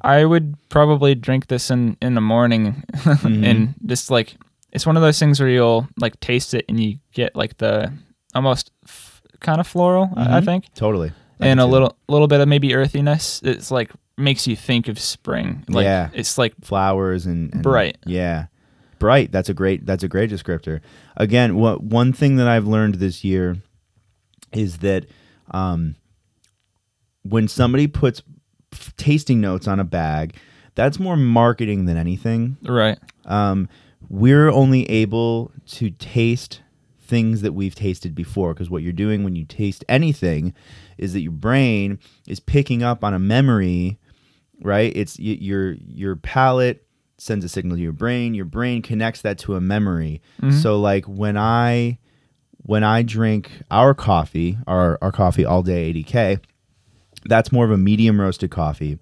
I would probably drink this in, in the morning Mm-hmm. and just like, it's one of those things where you'll like taste it and you get like the almost f- kind of floral, I- I think totally. I and a little little bit of maybe earthiness. It's like makes you think of spring. Like Yeah. it's like flowers and, and Bright. Yeah, bright. That's a great. That's a great descriptor. Again, what one thing that I've learned this year is that um, when somebody puts f- tasting notes on a bag, that's more marketing than anything. right. Um, we're only able to taste things that we've tasted before because what you're doing when you taste anything is that your brain is picking up on a memory right it's y- your your palate sends a signal to your brain your brain connects that to a memory so like when i when i drink our coffee our our coffee all day ADK that's more of a medium roasted coffee.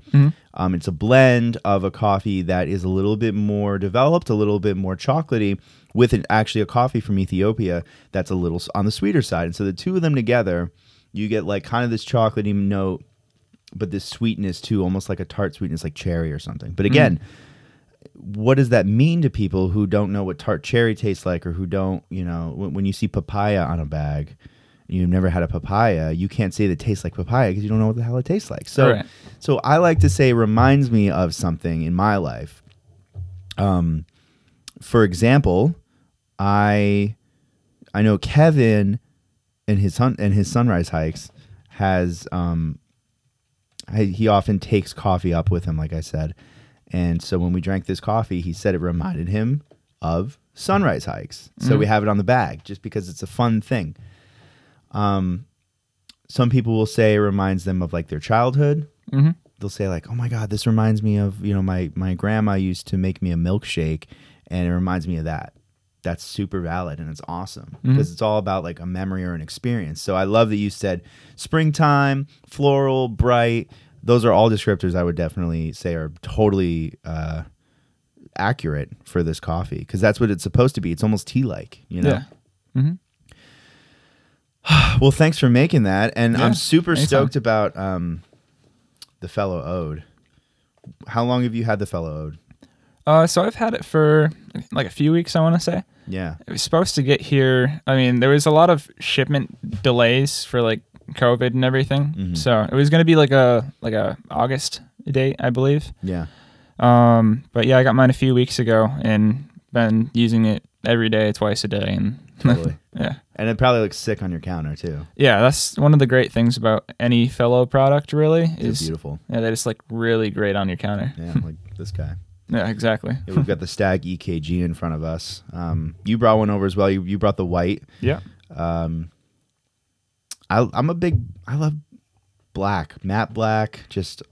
Um, it's a blend of a coffee that is a little bit more developed, a little bit more chocolatey, with an, actually a coffee from Ethiopia that's a little on the sweeter side. And so the two of them together, you get like kind of this chocolatey note, but this sweetness too, almost like a tart sweetness, like cherry or something. But again, what does that mean to people who don't know what tart cherry tastes like, or who don't, you know, when, when you see papaya on a bag, you've never had a papaya, you can't say that it tastes like papaya because you don't know what the hell it tastes like. So, Right. so I like to say it reminds me of something in my life. Um, for example, I I know Kevin and his sun and his sunrise hikes has um I, he often takes coffee up with him, like I said. And so when we drank this coffee, he said it reminded him of sunrise hikes. So we have it on the bag just because it's a fun thing. Um, some people will say it reminds them of like their childhood. hmm They'll say like, "Oh my God, this reminds me of you know my my grandma used to make me a milkshake, and it reminds me of that." That's super valid and it's awesome because it's all about like a memory or an experience. So I love that you said springtime, floral, bright. Those are all descriptors I would definitely say are totally uh, accurate for this coffee because that's what it's supposed to be. It's almost tea like, you know. Yeah. hmm Well, thanks for making that, and Yeah, I'm super anytime. stoked about um, the fellow ode. How long have you had the fellow ode? Uh, so I've had it for like a few weeks. I want to say Yeah, it was supposed to get here. I mean, there was a lot of shipment delays for like COVID and everything. Mhm. So it was gonna be like a like a August date, I believe. yeah, Um, but yeah, I got mine a few weeks ago and been using it every day, twice a day, and totally. yeah, and it probably looks sick on your counter too. yeah. That's one of the great things about any fellow product. Really, is beautiful. yeah, they just like really great on your counter. Yeah, like this guy. Yeah, exactly. Yeah, we've got the Stagg EKG in front of us. Um, you brought one over as well. You, you brought the white. Yeah. Um, I, I'm a big. I love black, matte black. Just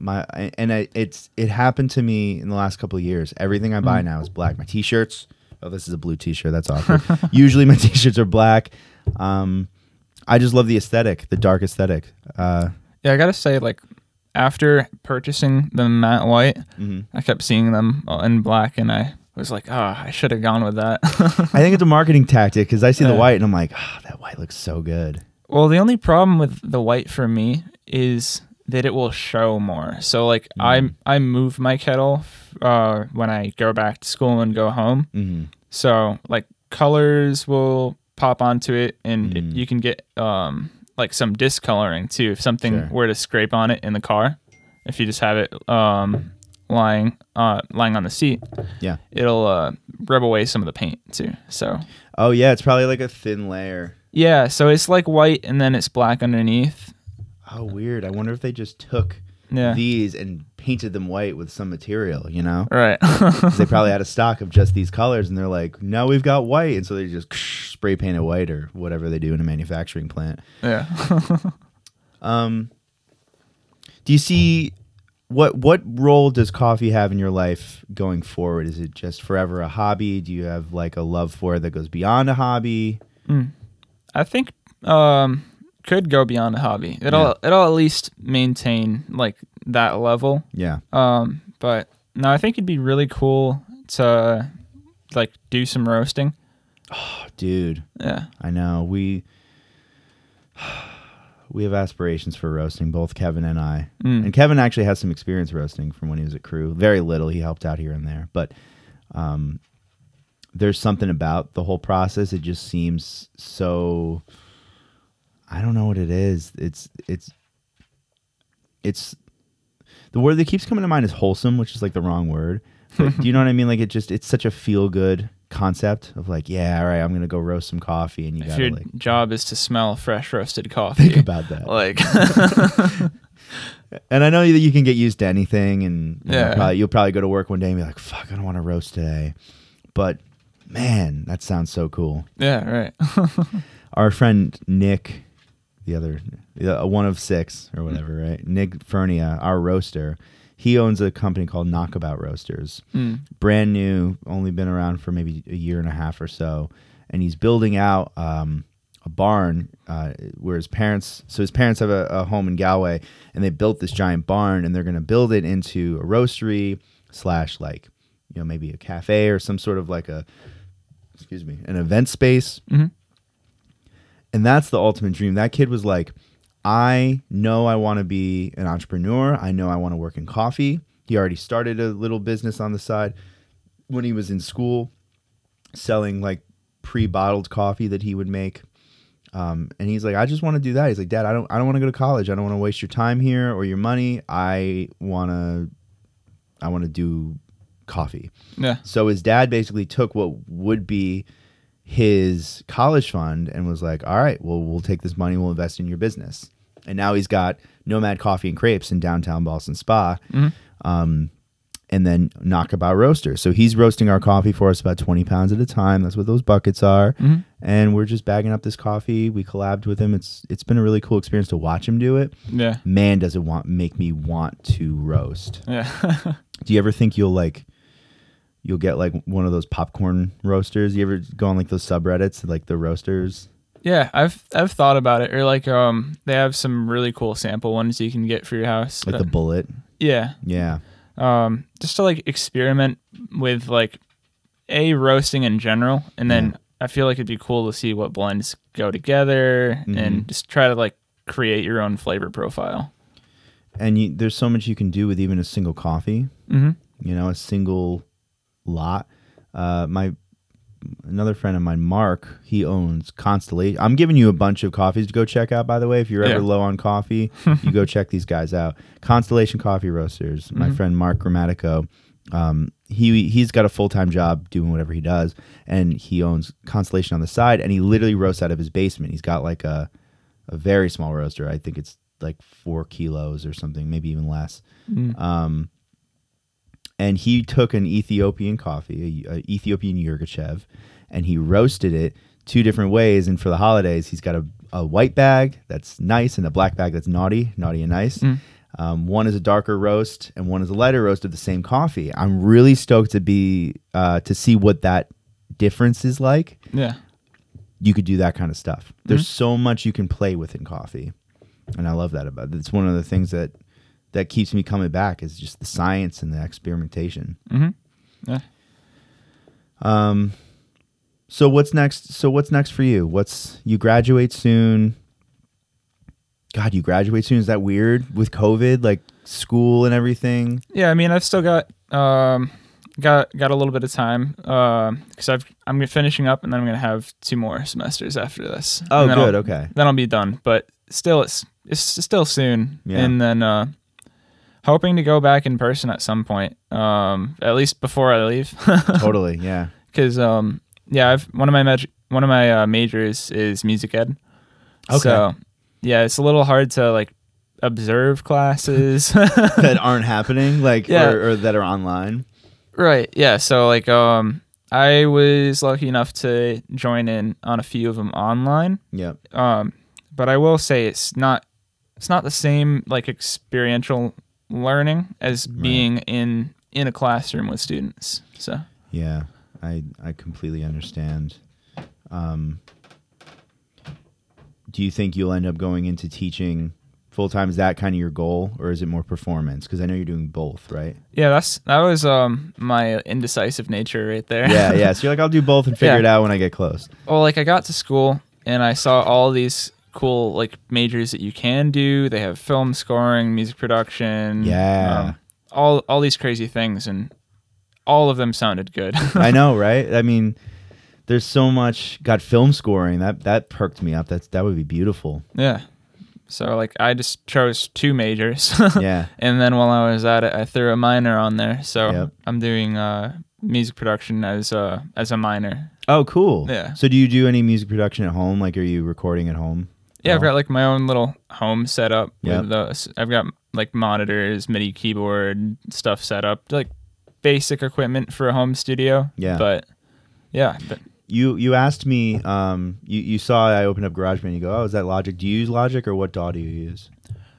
my and I, it's it happened to me in the last couple of years. Everything I buy now is black. My t-shirts. Oh, this is a blue t-shirt. That's awkward. Usually my t-shirts are black. Um, I just love the aesthetic, the dark aesthetic. Uh, Yeah, I gotta say, like after purchasing the matte white, mhm. I kept seeing them in black, and I was like, oh, I should have gone with that. I think it's a marketing tactic because I see the white and I'm like, oh, that white looks so good. well, the only problem with the white for me is that it will show more. So like Mm. I I move my kettle uh, when I go back to school and go home. hmm So like colors will pop onto it, and it, Mm. you can get um like some discoloring too if something Sure. were to scrape on it in the car. If you just have it um lying uh lying on the seat, Yeah. it'll uh, rub away some of the paint too. So Oh yeah, it's probably like a thin layer. yeah, so it's like white and then it's black underneath. Oh weird. I wonder if they just took Yeah. these and painted them white with some material. You know, Right. they probably had a stock of just these colors, and they're like, now we've got white, and so they just spray paint it white or whatever they do in a manufacturing plant. yeah. Um, do you see what what role does coffee have in your life going forward? Is it just forever a hobby? Do you have like a love for it that goes beyond a hobby? I think um could go beyond a hobby. It'll it'll at least maintain like that level. Yeah. Um, but no, I think it'd be really cool to like do some roasting. Oh, dude, Yeah. I know we we have aspirations for roasting, both Kevin and I. Mm. And Kevin actually has some experience roasting from when he was at Kru. Very little. He helped out here and there, but um, there's something about the whole process. It just seems so. I don't know what it is. It's it's it's the word that keeps coming to mind is wholesome, which is like the wrong word. But do you know what I mean? Like it just it's such a feel good concept of like, yeah, all right, I'm gonna go roast some coffee, and you If gotta your like job is to smell fresh roasted coffee, think about that. like And I know that you can get used to anything, and you know, Yeah. probably, you'll probably go to work one day and be like, "Fuck, I don't want to roast today." But Man, that sounds so cool. Yeah, right. Our friend Nick, the other uh, one of six or whatever, right? Nick Fernia, our roaster. He owns a company called Knockabout Roasters. Mm. brand new, only been around for maybe a year and a half or so, and he's building out um, a barn uh, where his parents. So his parents have a, a home in Galway, and they built this giant barn, and they're going to build it into a roastery slash like you know maybe a cafe or some sort of like a excuse me an event space. Mhm. And that's the ultimate dream. That kid was like, I know I want to be an entrepreneur. I know I want to work in coffee. He already started a little business on the side when he was in school, selling like pre-bottled coffee that he would make. Um, and he's like, I just want to do that. He's like, Dad, I don't, I don't want to go to college. I don't want to waste your time here or your money. I want to, I want to do coffee. Yeah. So his dad basically took what would be his college fund and was like, "All right, well, we'll take this money, we'll invest in your business." And now he's got Nomad Coffee and Crepes in downtown Ballston Spa, Mhm. um, and then Knockabout Roaster. So he's roasting our coffee for us about twenty pounds at a time. That's what those buckets are, Mhm. and we're just bagging up this coffee. We collabed with him. It's it's been a really cool experience to watch him do it. Yeah. Man, does it want make me want to roast. Yeah. Do you ever think you'll like you'll get like one of those popcorn roasters? You ever go on like those subreddits, like the roasters? yeah. I've I've thought about it. Or like um they have some really cool sample ones you can get for your house. Like Uh, the bullet? yeah. Yeah. um, just to like experiment with like a roasting in general, and then Yeah. I feel like it'd be cool to see what blends go together, Mhm. and just try to like create your own flavor profile. And you, there's so much you can do with even a single coffee, Mm-hmm. you know, a single lot. Uh, my another friend of mine, Mark, he owns Constellation. I'm giving you a bunch of coffees to go check out. By the way, if you're ever Yeah. low on coffee, you go check these guys out. Constellation Coffee Roasters. My Mhm. friend Mark Grammatico. Um, he he's got a full time job doing whatever he does, and he owns Constellation on the side, and he literally roasts out of his basement. He's got like a a very small roaster. I think it's like four kilos or something, maybe even less. Mm. Um, and he took an Ethiopian coffee, a, a Ethiopian Yirgacheffe, and he roasted it two different ways. And for the holidays, he's got a, a white bag that's nice and a black bag that's naughty, naughty and nice. Mm. Um, one is a darker roast and one is a lighter roast of the same coffee. I'm really stoked to be uh, to see what that difference is like. Yeah. You could do that kind of stuff. There's so much you can play with in coffee, and I love that about it. It's one of the things that that keeps me coming back is just the science and the experimentation. Mm-hmm. Yeah. Um, so what's next? So what's next for you? What's you graduate soon? God, you graduate soon. Is that weird with COVID, like school and everything? Yeah. I mean, I've still got um got got a little bit of time because I've I'm finishing up, and then I'm gonna have two more semesters after this. Oh, good. I'll- okay. then I'll be done. But still, it's it's still soon. Yeah. And then uh, hoping to go back in person at some point. Um, at least before I leave. totally. Yeah. Because um, yeah, I've one of my mag- one of my uh, majors is music ed. Okay. So yeah, it's a little hard to like observe classes. that aren't happening, like Yeah. or, or that are online. Right. Yeah. So like um I was lucky enough to join in on a few of them online. Yep. Um but I will say it's not it's not the same like experiential learning as Right. being in in a classroom with students. So Yeah. I I completely understand. Um, do you think you'll end up going into teaching full time? Is that kind of your goal, or is it more performance? Because I know you're doing both, right? yeah, that's that was um my indecisive nature right there. yeah, yeah. So you're like, I'll do both and figure Yeah. it out when I get close. well, like I got to school and I saw all these cool like majors that you can do. They have film scoring, music production, Yeah. um, all all these crazy things, and all of them sounded good. I know, right? I mean, there's so much. Got film scoring that that perked me up. That's that would be beautiful. yeah. So like I just chose two majors. Yeah, And then while I was at it, I threw a minor on there. So Yep. I'm doing uh, music production as a as a minor. Oh, cool. Yeah. So do you do any music production at home? Like, are you recording at home? Yeah, I've got like my own little home setup. Yep. With those. I've got like monitors, MIDI keyboard stuff set up, like basic equipment for a home studio. Yeah. But Yeah, but You you asked me. Um, you you saw I opened up GarageBand. And you go, oh, is that Logic? Do you use Logic or what DAW do you use?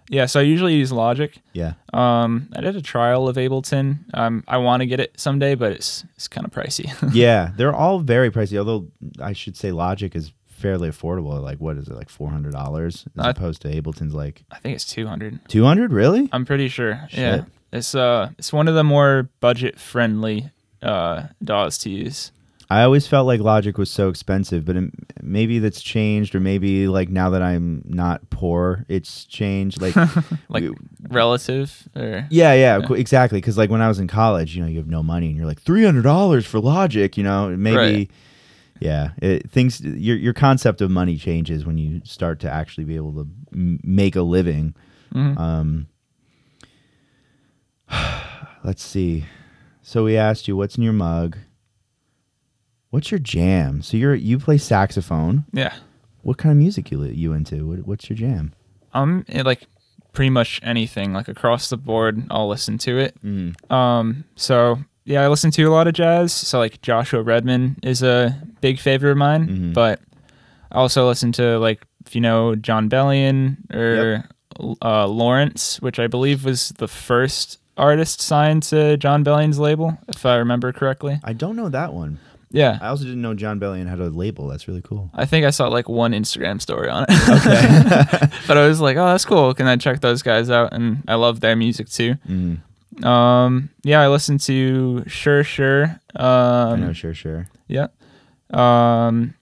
yeah. So I usually use Logic. Yeah. Um, I did a trial of Ableton. Um, I want to get it someday, but it's it's kind of pricey. yeah, they're all very pricey. Although I should say Logic is fairly affordable. Like what is it? Like four hundred dollars as Uh, opposed to Ableton's like I think it's two hundred. two hundred. Really? I'm pretty sure. Yeah, it's uh, it's one of the more budget friendly uh DAWs to use. I always felt like Logic was so expensive, but it, maybe that's changed, or maybe like now that I'm not poor, it's changed. Like, Like we- relative or yeah, yeah, qu- exactly. Because like when I was in college, you know, you have no money, and you're like three hundred dollars for Logic. You know, maybe. Right. Yeah, it, things your your concept of money changes when you start to actually be able to m- make a living. Mhm. Um, let's see. So we asked you, what's in your mug? What's your jam? So you're you play saxophone. yeah. What kind of music you you into? What, what's your jam? Um, it, like pretty much anything, like across the board, I'll listen to it. Mm. Um, so yeah, I listen to a lot of jazz. So like Joshua Redman is a big favorite of mine, Mhm. but I also listen to like if you know Jon Bellion or uh, Lawrence, which I believe was the first artist signed to Jon Bellion's label, if I remember correctly. I don't know that one. Yeah. I also didn't know Jon Bellion had a label. That's really cool. I think I saw like one Instagram story on it. but I was like, oh, that's cool. Can I check those guys out? And I love their music too. Mm. Um, yeah, I listened to Sure Sure. I know, Um, sure, sure. yeah. Um,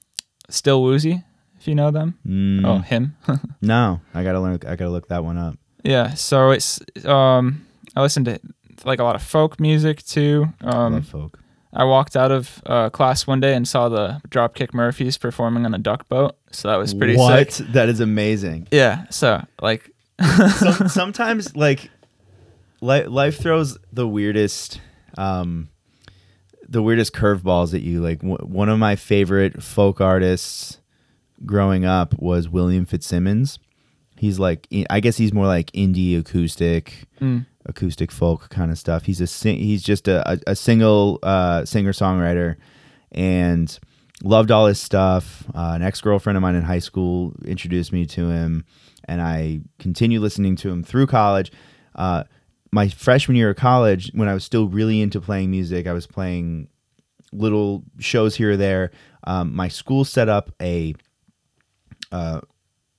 Still Woozy, if you know them. Mm. Oh, him. no, I gotta learn. I gotta look that one up. yeah. So it's um, I listened to like a lot of folk music too. I Um, love folk. I walked out of uh, class one day and saw the Dropkick Murphys performing on a duck boat. So that was pretty what? sick. That is amazing. Yeah. So like, Some, sometimes, like, li- life throws the weirdest, um, the weirdest curveballs at you. Like, w- one of my favorite folk artists growing up was William Fitzsimmons. He's like, I guess he's more like indie acoustic. mm, acoustic folk kind of stuff. He's a sing- he's just a, a, a single uh, singer songwriter, and loved all his stuff. Uh, an ex girlfriend of mine in high school introduced me to him, and I continued listening to him through college. Uh, my freshman year of college, when I was still really into playing music, I was playing little shows here or there. Um, my school set up a uh,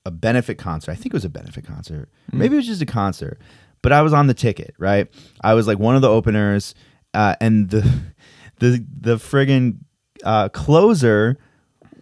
a benefit concert. I think it was a benefit concert. Maybe it was just a concert, but I was on the ticket. Right, I was like one of the openers, uh, and the the the friggin' uh, closer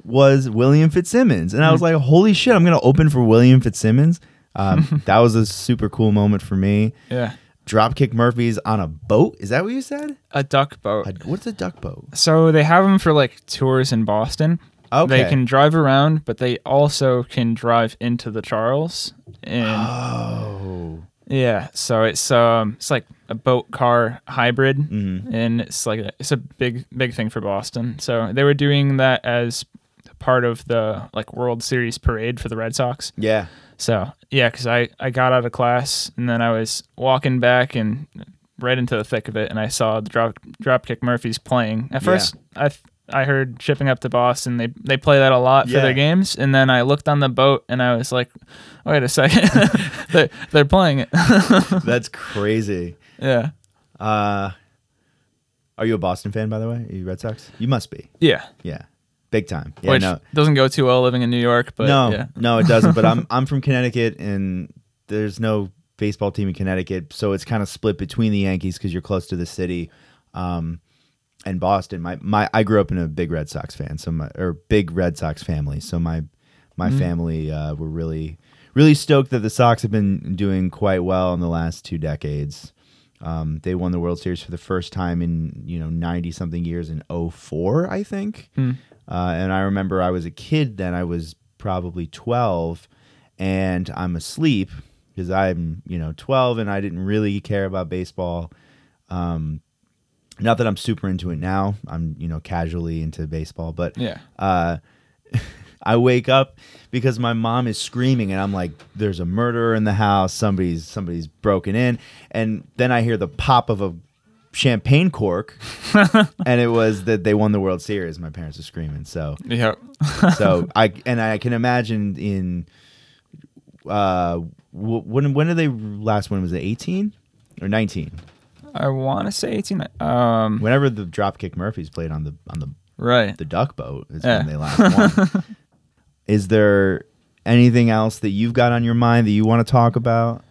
was William Fitzsimmons, and I was like, "Holy shit! I'm gonna open for William Fitzsimmons." Um, that was a super cool moment for me. yeah, Dropkick Murphys on a boat. Is that what you said? a duck boat. A, what's a duck boat? So they have them for like tours in Boston. Okay. They can drive around, but they also can drive into the Charles. And Oh. yeah, so it's um it's like a boat car hybrid, Mhm. and it's like a, it's a big big thing for Boston. So they were doing that as part of the like World Series parade for the Red Sox. Yeah. So yeah, because I I got out of class and then I was walking back and right into the thick of it, and I saw the drop Dropkick Murphys playing. At Yeah. first, I th- I heard shipping up to Boston. They they play that a lot for Yeah. their games, and then I looked on the boat and I was like, wait a second, they're they're playing it. That's crazy. yeah, Uh, are you a Boston fan, by the way? Are you Red Sox? You must be. yeah. Yeah, big time. Yeah, Which no, doesn't go too well living in New York, but no, yeah. no, it doesn't. But I'm I'm from Connecticut, and there's no baseball team in Connecticut, so it's kind of split between the Yankees because you're close to the city, um, and Boston. My my I grew up in a big Red Sox fan, so my or big Red Sox family. So my my Mm-hmm. family uh, were really really stoked that the Sox have been doing quite well in the last two decades. Um, they won the World Series for the first time in you know ninety something years in 04, I think. Hmm. Uh, and I remember I was a kid then. I was probably twelve, and I'm asleep because I'm you know twelve, and I didn't really care about baseball. Um, not that I'm super into it now. I'm you know casually into baseball, but Yeah. uh, I wake up because my mom is screaming, and I'm like, "There's a murderer in the house. Somebody's somebody's broken in." And then I hear the pop of a champagne cork, and it was that they won the World Series. My parents were screaming. So Yep. so I and I can imagine in uh when when did they last win was it 18 or 19 I want to say 18. Um, whenever the dropkick murphys played on the on the right. the duck boat is Yeah. when they last won is there anything else that you've got on your mind that you want to talk about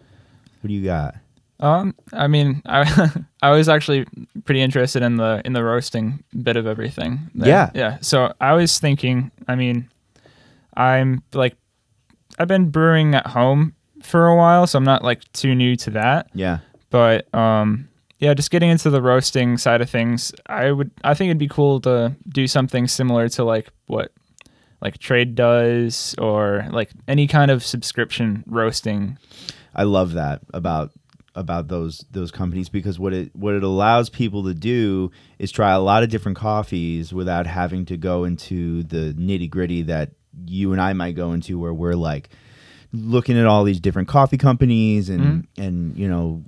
what do you got Um, I mean, I I was actually pretty interested in the in the roasting bit of everything. there. Yeah. yeah. So I was thinking. I mean, I'm like, I've been brewing at home for a while, so I'm not like too new to that. yeah But um, yeah, just getting into the roasting side of things, I would I think it'd be cool to do something similar to like what like trade does or like any kind of subscription roasting. I love that about about those those companies because what it what it allows people to do is try a lot of different coffees without having to go into the nitty gritty that you and I might go into where we're like looking at all these different coffee companies and mm-hmm. and you know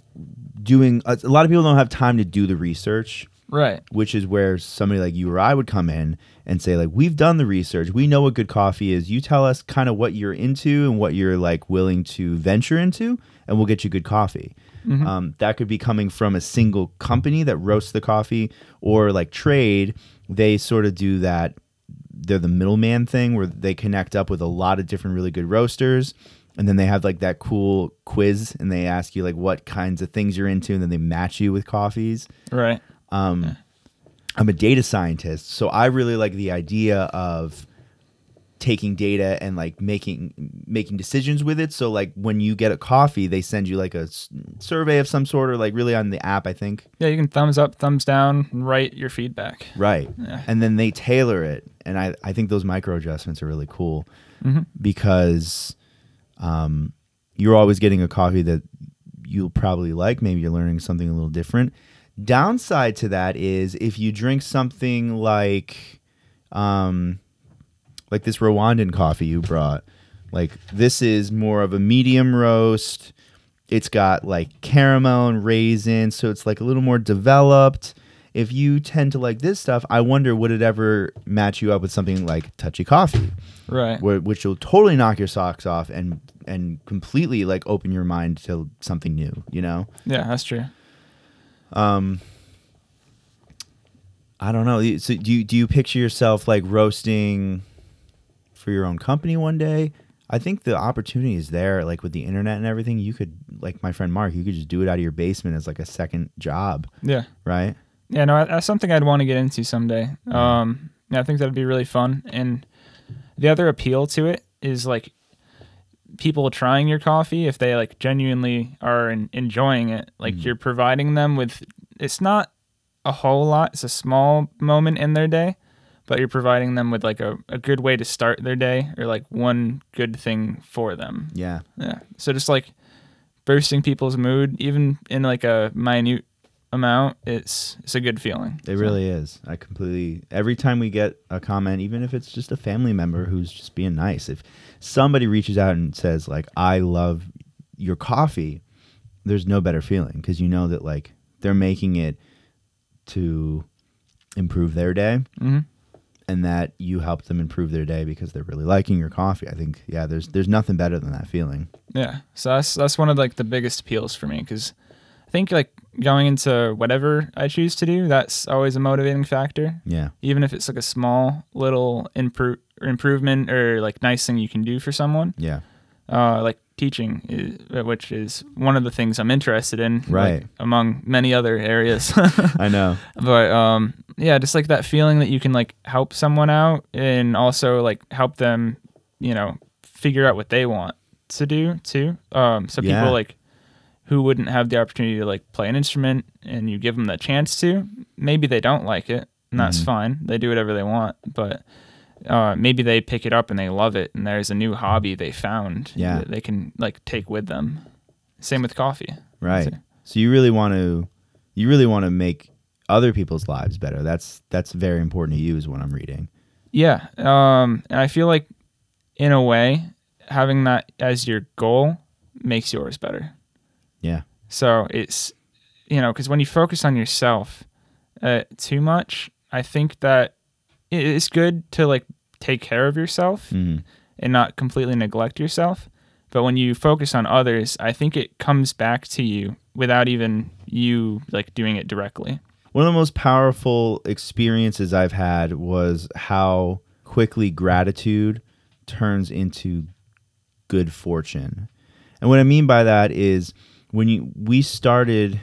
doing a, a lot of people don't have time to do the research. Right. which is where somebody like you or I would come in and say like we've done the research. We know what good coffee is. You tell us kind of what you're into and what you're like willing to venture into and we'll get you good coffee um, that could be coming from a single company that roasts the coffee or like trade they sort of do that they're the middleman thing where they connect up with a lot of different really good roasters and then they have like that cool quiz and they ask you like what kinds of things you're into and then they match you with coffees. Right. um, I'm a data scientist, so I really like the idea of taking data and like making making decisions with it. So like when you get a coffee, they send you like a s- survey of some sort, or like really on the app, I think. Yeah, you can thumbs up, thumbs down, and write your feedback. Right. Yeah. And then they tailor it. And I, I think those micro adjustments are really cool Mhm. because um, you're always getting a coffee that you'll probably like. Maybe you're learning something a little different. Downside to that is if you drink something like um, like this Rwandan coffee you brought, like this is more of a medium roast. It's got like caramel and raisin, so it's like a little more developed. If you tend to like this stuff, I wonder would it ever match you up with something like touchy coffee, Right. where, which will totally knock your socks off and and completely like open your mind to something new. You know, Yeah, that's true. um, I don't know. So do you, do you picture yourself like roasting for your own company one day? I think the opportunity is there, like with the internet and everything. You could, like my friend Mark, you could just do it out of your basement as like a second job, Yeah. right? Yeah, no, that's something I'd want to get into someday. Um, yeah, I think that'd be really fun. And the other appeal to it is like people trying your coffee if they like genuinely are en- enjoying it. Like you're providing them with it's not a whole lot. It's a small moment in their day, but you're providing them with like a, a good way to start their day or like one good thing for them. Yeah, Yeah. So just like boosting people's mood, even in like a minute amount, it's it's a good feeling. it really is. I completely. Every time we get a comment, even if it's just a family member who's just being nice, if somebody reaches out and says like, "I love your coffee," there's no better feeling because you know that like they're making it to improve their day hmm and that you help them improve their day because they're really liking your coffee. I think yeah, there's there's nothing better than that feeling. Yeah. So that's that's one of like the biggest appeals for me because I think like going into whatever I choose to do, that's always a motivating factor. Yeah. Even if it's like a small little impro- improvement or like nice thing you can do for someone. Yeah. uh, like teaching, is, which is one of the things I'm interested in, like, Right. among many other areas. I know. but um, yeah, just like that feeling that you can like help someone out and also like help them, you know, figure out what they want to do too. Um, so Yeah. people like who wouldn't have the opportunity to like play an instrument and you give them the chance to, maybe they don't like it, and that's Mhm. fine. They do whatever they want, but uh, maybe they pick it up and they love it, and there's a new hobby they found Yeah. that they can like take with them. Same with coffee. Right. So you really want to you really want to make other people's lives better. That's that's very important to you is what I'm reading. Yeah. Um, and I feel like in a way, having that as your goal makes yours better. Yeah. So it's you know, because when you focus on yourself uh, too much, I think that it is good to like take care of yourself Mhm. and not completely neglect yourself. But when you focus on others, I think it comes back to you without even you like doing it directly. One of the most powerful experiences I've had was how quickly gratitude turns into good fortune. And what I mean by that is when you we started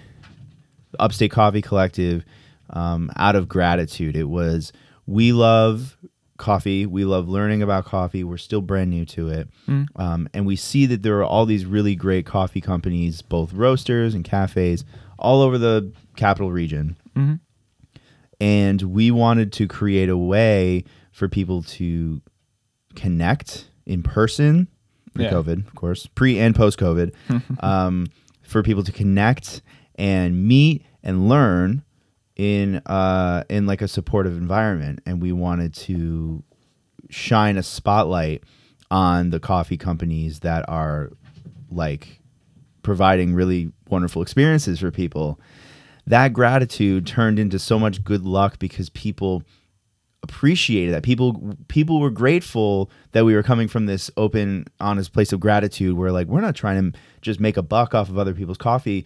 Upstate Coffee Collective um, out of gratitude. It was we love coffee, we love learning about coffee. We're still brand new to it, Mm. um, and we see that there are all these really great coffee companies, both roasters and cafes, all over the capital region. Mhm. And we wanted to create a way for people to connect in person pre-COVID, of course, pre and post-COVID, um, for people to connect and meet and learn in uh, in like a supportive environment. And we wanted to shine a spotlight on the coffee companies that are like providing really wonderful experiences for people. That gratitude turned into so much good luck because people appreciated that people people were grateful that we were coming from this open honest place of gratitude where like we're not trying to just make a buck off of other people's coffee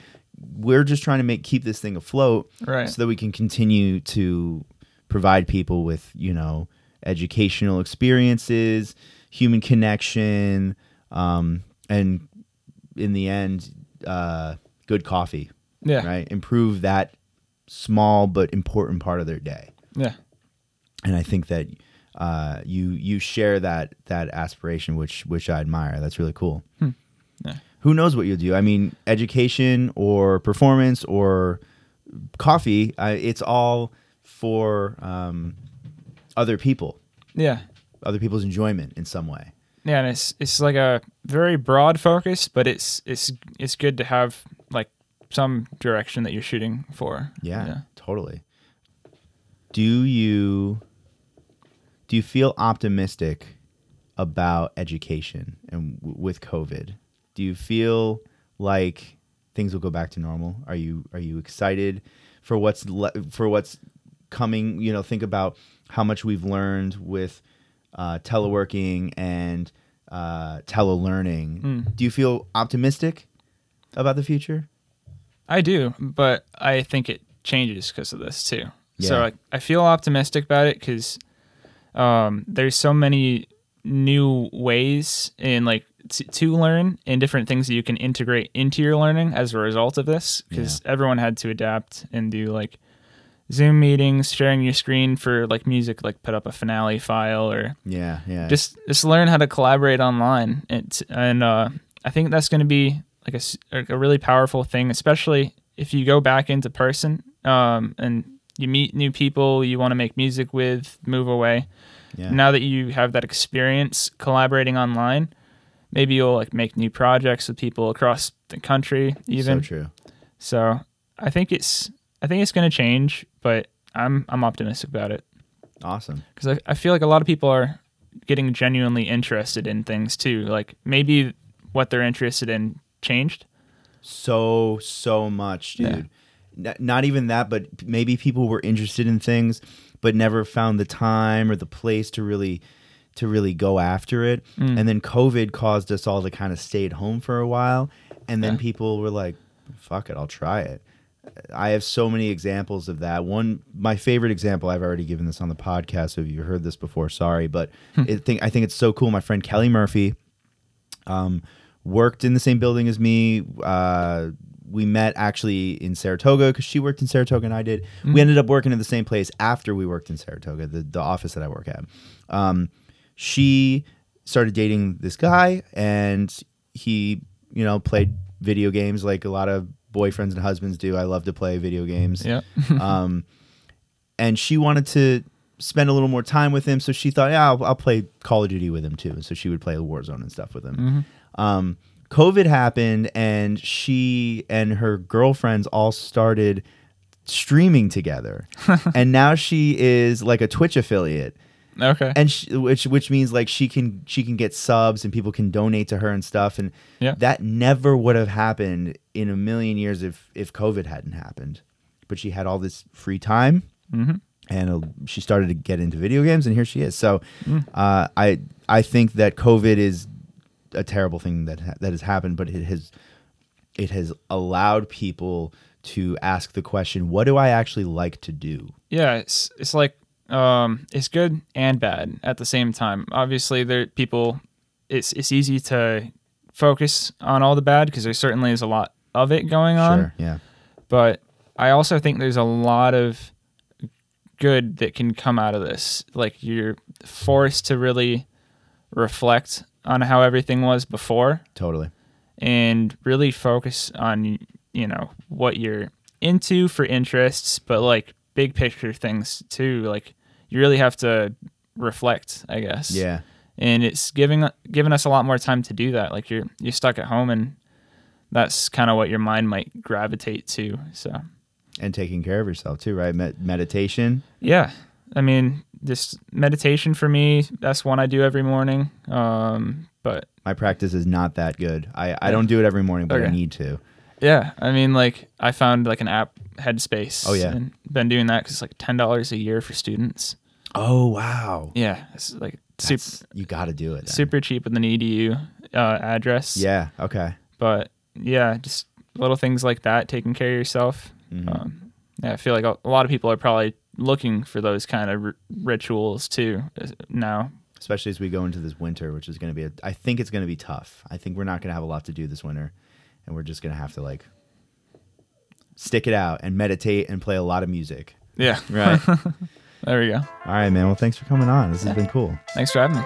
we're just trying to make keep this thing afloat Right. so that we can continue to provide people with you know educational experiences human connection um, and in the end uh, good coffee Yeah. right improve that small but important part of their day Yeah. and I think that uh, you you share that that aspiration, which which I admire. That's really cool. Hmm. Yeah. Who knows what you'll do? I mean, education or performance or coffee, uh, it's all for um, other people, Yeah. other people's enjoyment in some way. Yeah, and it's it's like a very broad focus, but it's it's it's good to have like some direction that you're shooting for. Yeah, totally. Do you do you feel optimistic about education and w- with COVID? Do you feel like things will go back to normal? Are you are you excited for what's le- for what's coming? You know, think about how much we've learned with uh, teleworking and uh, telelearning. Mm. Do you feel optimistic about the future? I do, but I think it changes because of this too. So I, I feel optimistic about it because um, there's so many new ways in like t- to learn and different things that you can integrate into your learning as a result of this because everyone had to adapt and do like Zoom meetings, sharing your screen for like music, like put up a Finale file or Yeah, yeah. just just learn how to collaborate online and and uh, I think that's going to be like a, like a really powerful thing especially if you go back into person um, and you meet new people you want to make music with move away yeah. now that you have that experience collaborating online maybe you'll like make new projects with people across the country even so true. so I think it's I think it's going to change but I'm I'm optimistic about it Awesome. because I, I feel like a lot of people are getting genuinely interested in things too. Like maybe what they're interested in changed. so so much Yeah. dude N- not even that but maybe people were interested in things but never found the time or the place to really to really go after it Mm. and then covid caused us all to kind of stay at home for a while and then Yeah. people were like fuck it i'll try it i have so many examples of that one my favorite example i've already given this on the podcast so if you heard this before sorry but it think, i think it's so cool my friend kelly murphy um, worked in the same building as me. Uh, we met actually in Saratoga because she worked in Saratoga and I did. We ended up working in the same place after we worked in Saratoga, the, the office that I work at. Um, she started dating this guy and he, you know, played video games like a lot of boyfriends and husbands do. I love to play video games Yeah. um, and she wanted to spend a little more time with him. So she thought, yeah, I'll, I'll play Call of Duty with him too. So she would play Warzone and stuff with him. Um, COVID happened, and she and her girlfriends all started streaming together, and now she is like a Twitch affiliate. Okay. and she, which which means like she can she can get subs and people can donate to her and stuff and Yeah. that never would have happened in a million years if if covid hadn't happened but she had all this free time hmm and uh, she started to get into video games and here she is so Mm. uh, i i think that covid is a terrible thing that ha- that has happened but it has it has allowed people to ask the question what do i actually like to do Yeah, it's it's like um, it's good and bad at the same time. Obviously, there people. It's it's easy to focus on all the bad because there certainly is a lot of it going on. sure yeah But I also think there's a lot of good that can come out of this. Like you're forced to really reflect on how everything was before totally and really focus on you know what you're into for interests but like big picture things too like you really have to reflect i guess. Yeah. And it's giving giving us a lot more time to do that. Like you're you're stuck at home and that's kind of what your mind might gravitate to so. And taking care of yourself too right? Med- meditation. Yeah. I mean just meditation for me that's one i do every morning um but my practice is not that good. I i don't do it every morning but i need to Yeah, I mean, like I found like an app, Headspace. Oh, yeah. and been doing that because it's like ten dollars a year for students. oh wow Yeah, it's like super That's- you got to do it then. super cheap with an edu uh, address. yeah okay but yeah, just little things like that, taking care of yourself. Mhm. Um, yeah, I feel like a, a lot of people are probably looking for those kind of r- rituals too uh, now. especially as we go into this winter which is going to be a, i think it's going to be tough i think we're not going to have a lot to do this winter and we're just going to have to like stick it out and meditate and play a lot of music. Yeah, right. There we go. all right man. Well thanks for coming on. This has been cool. Thanks for having me.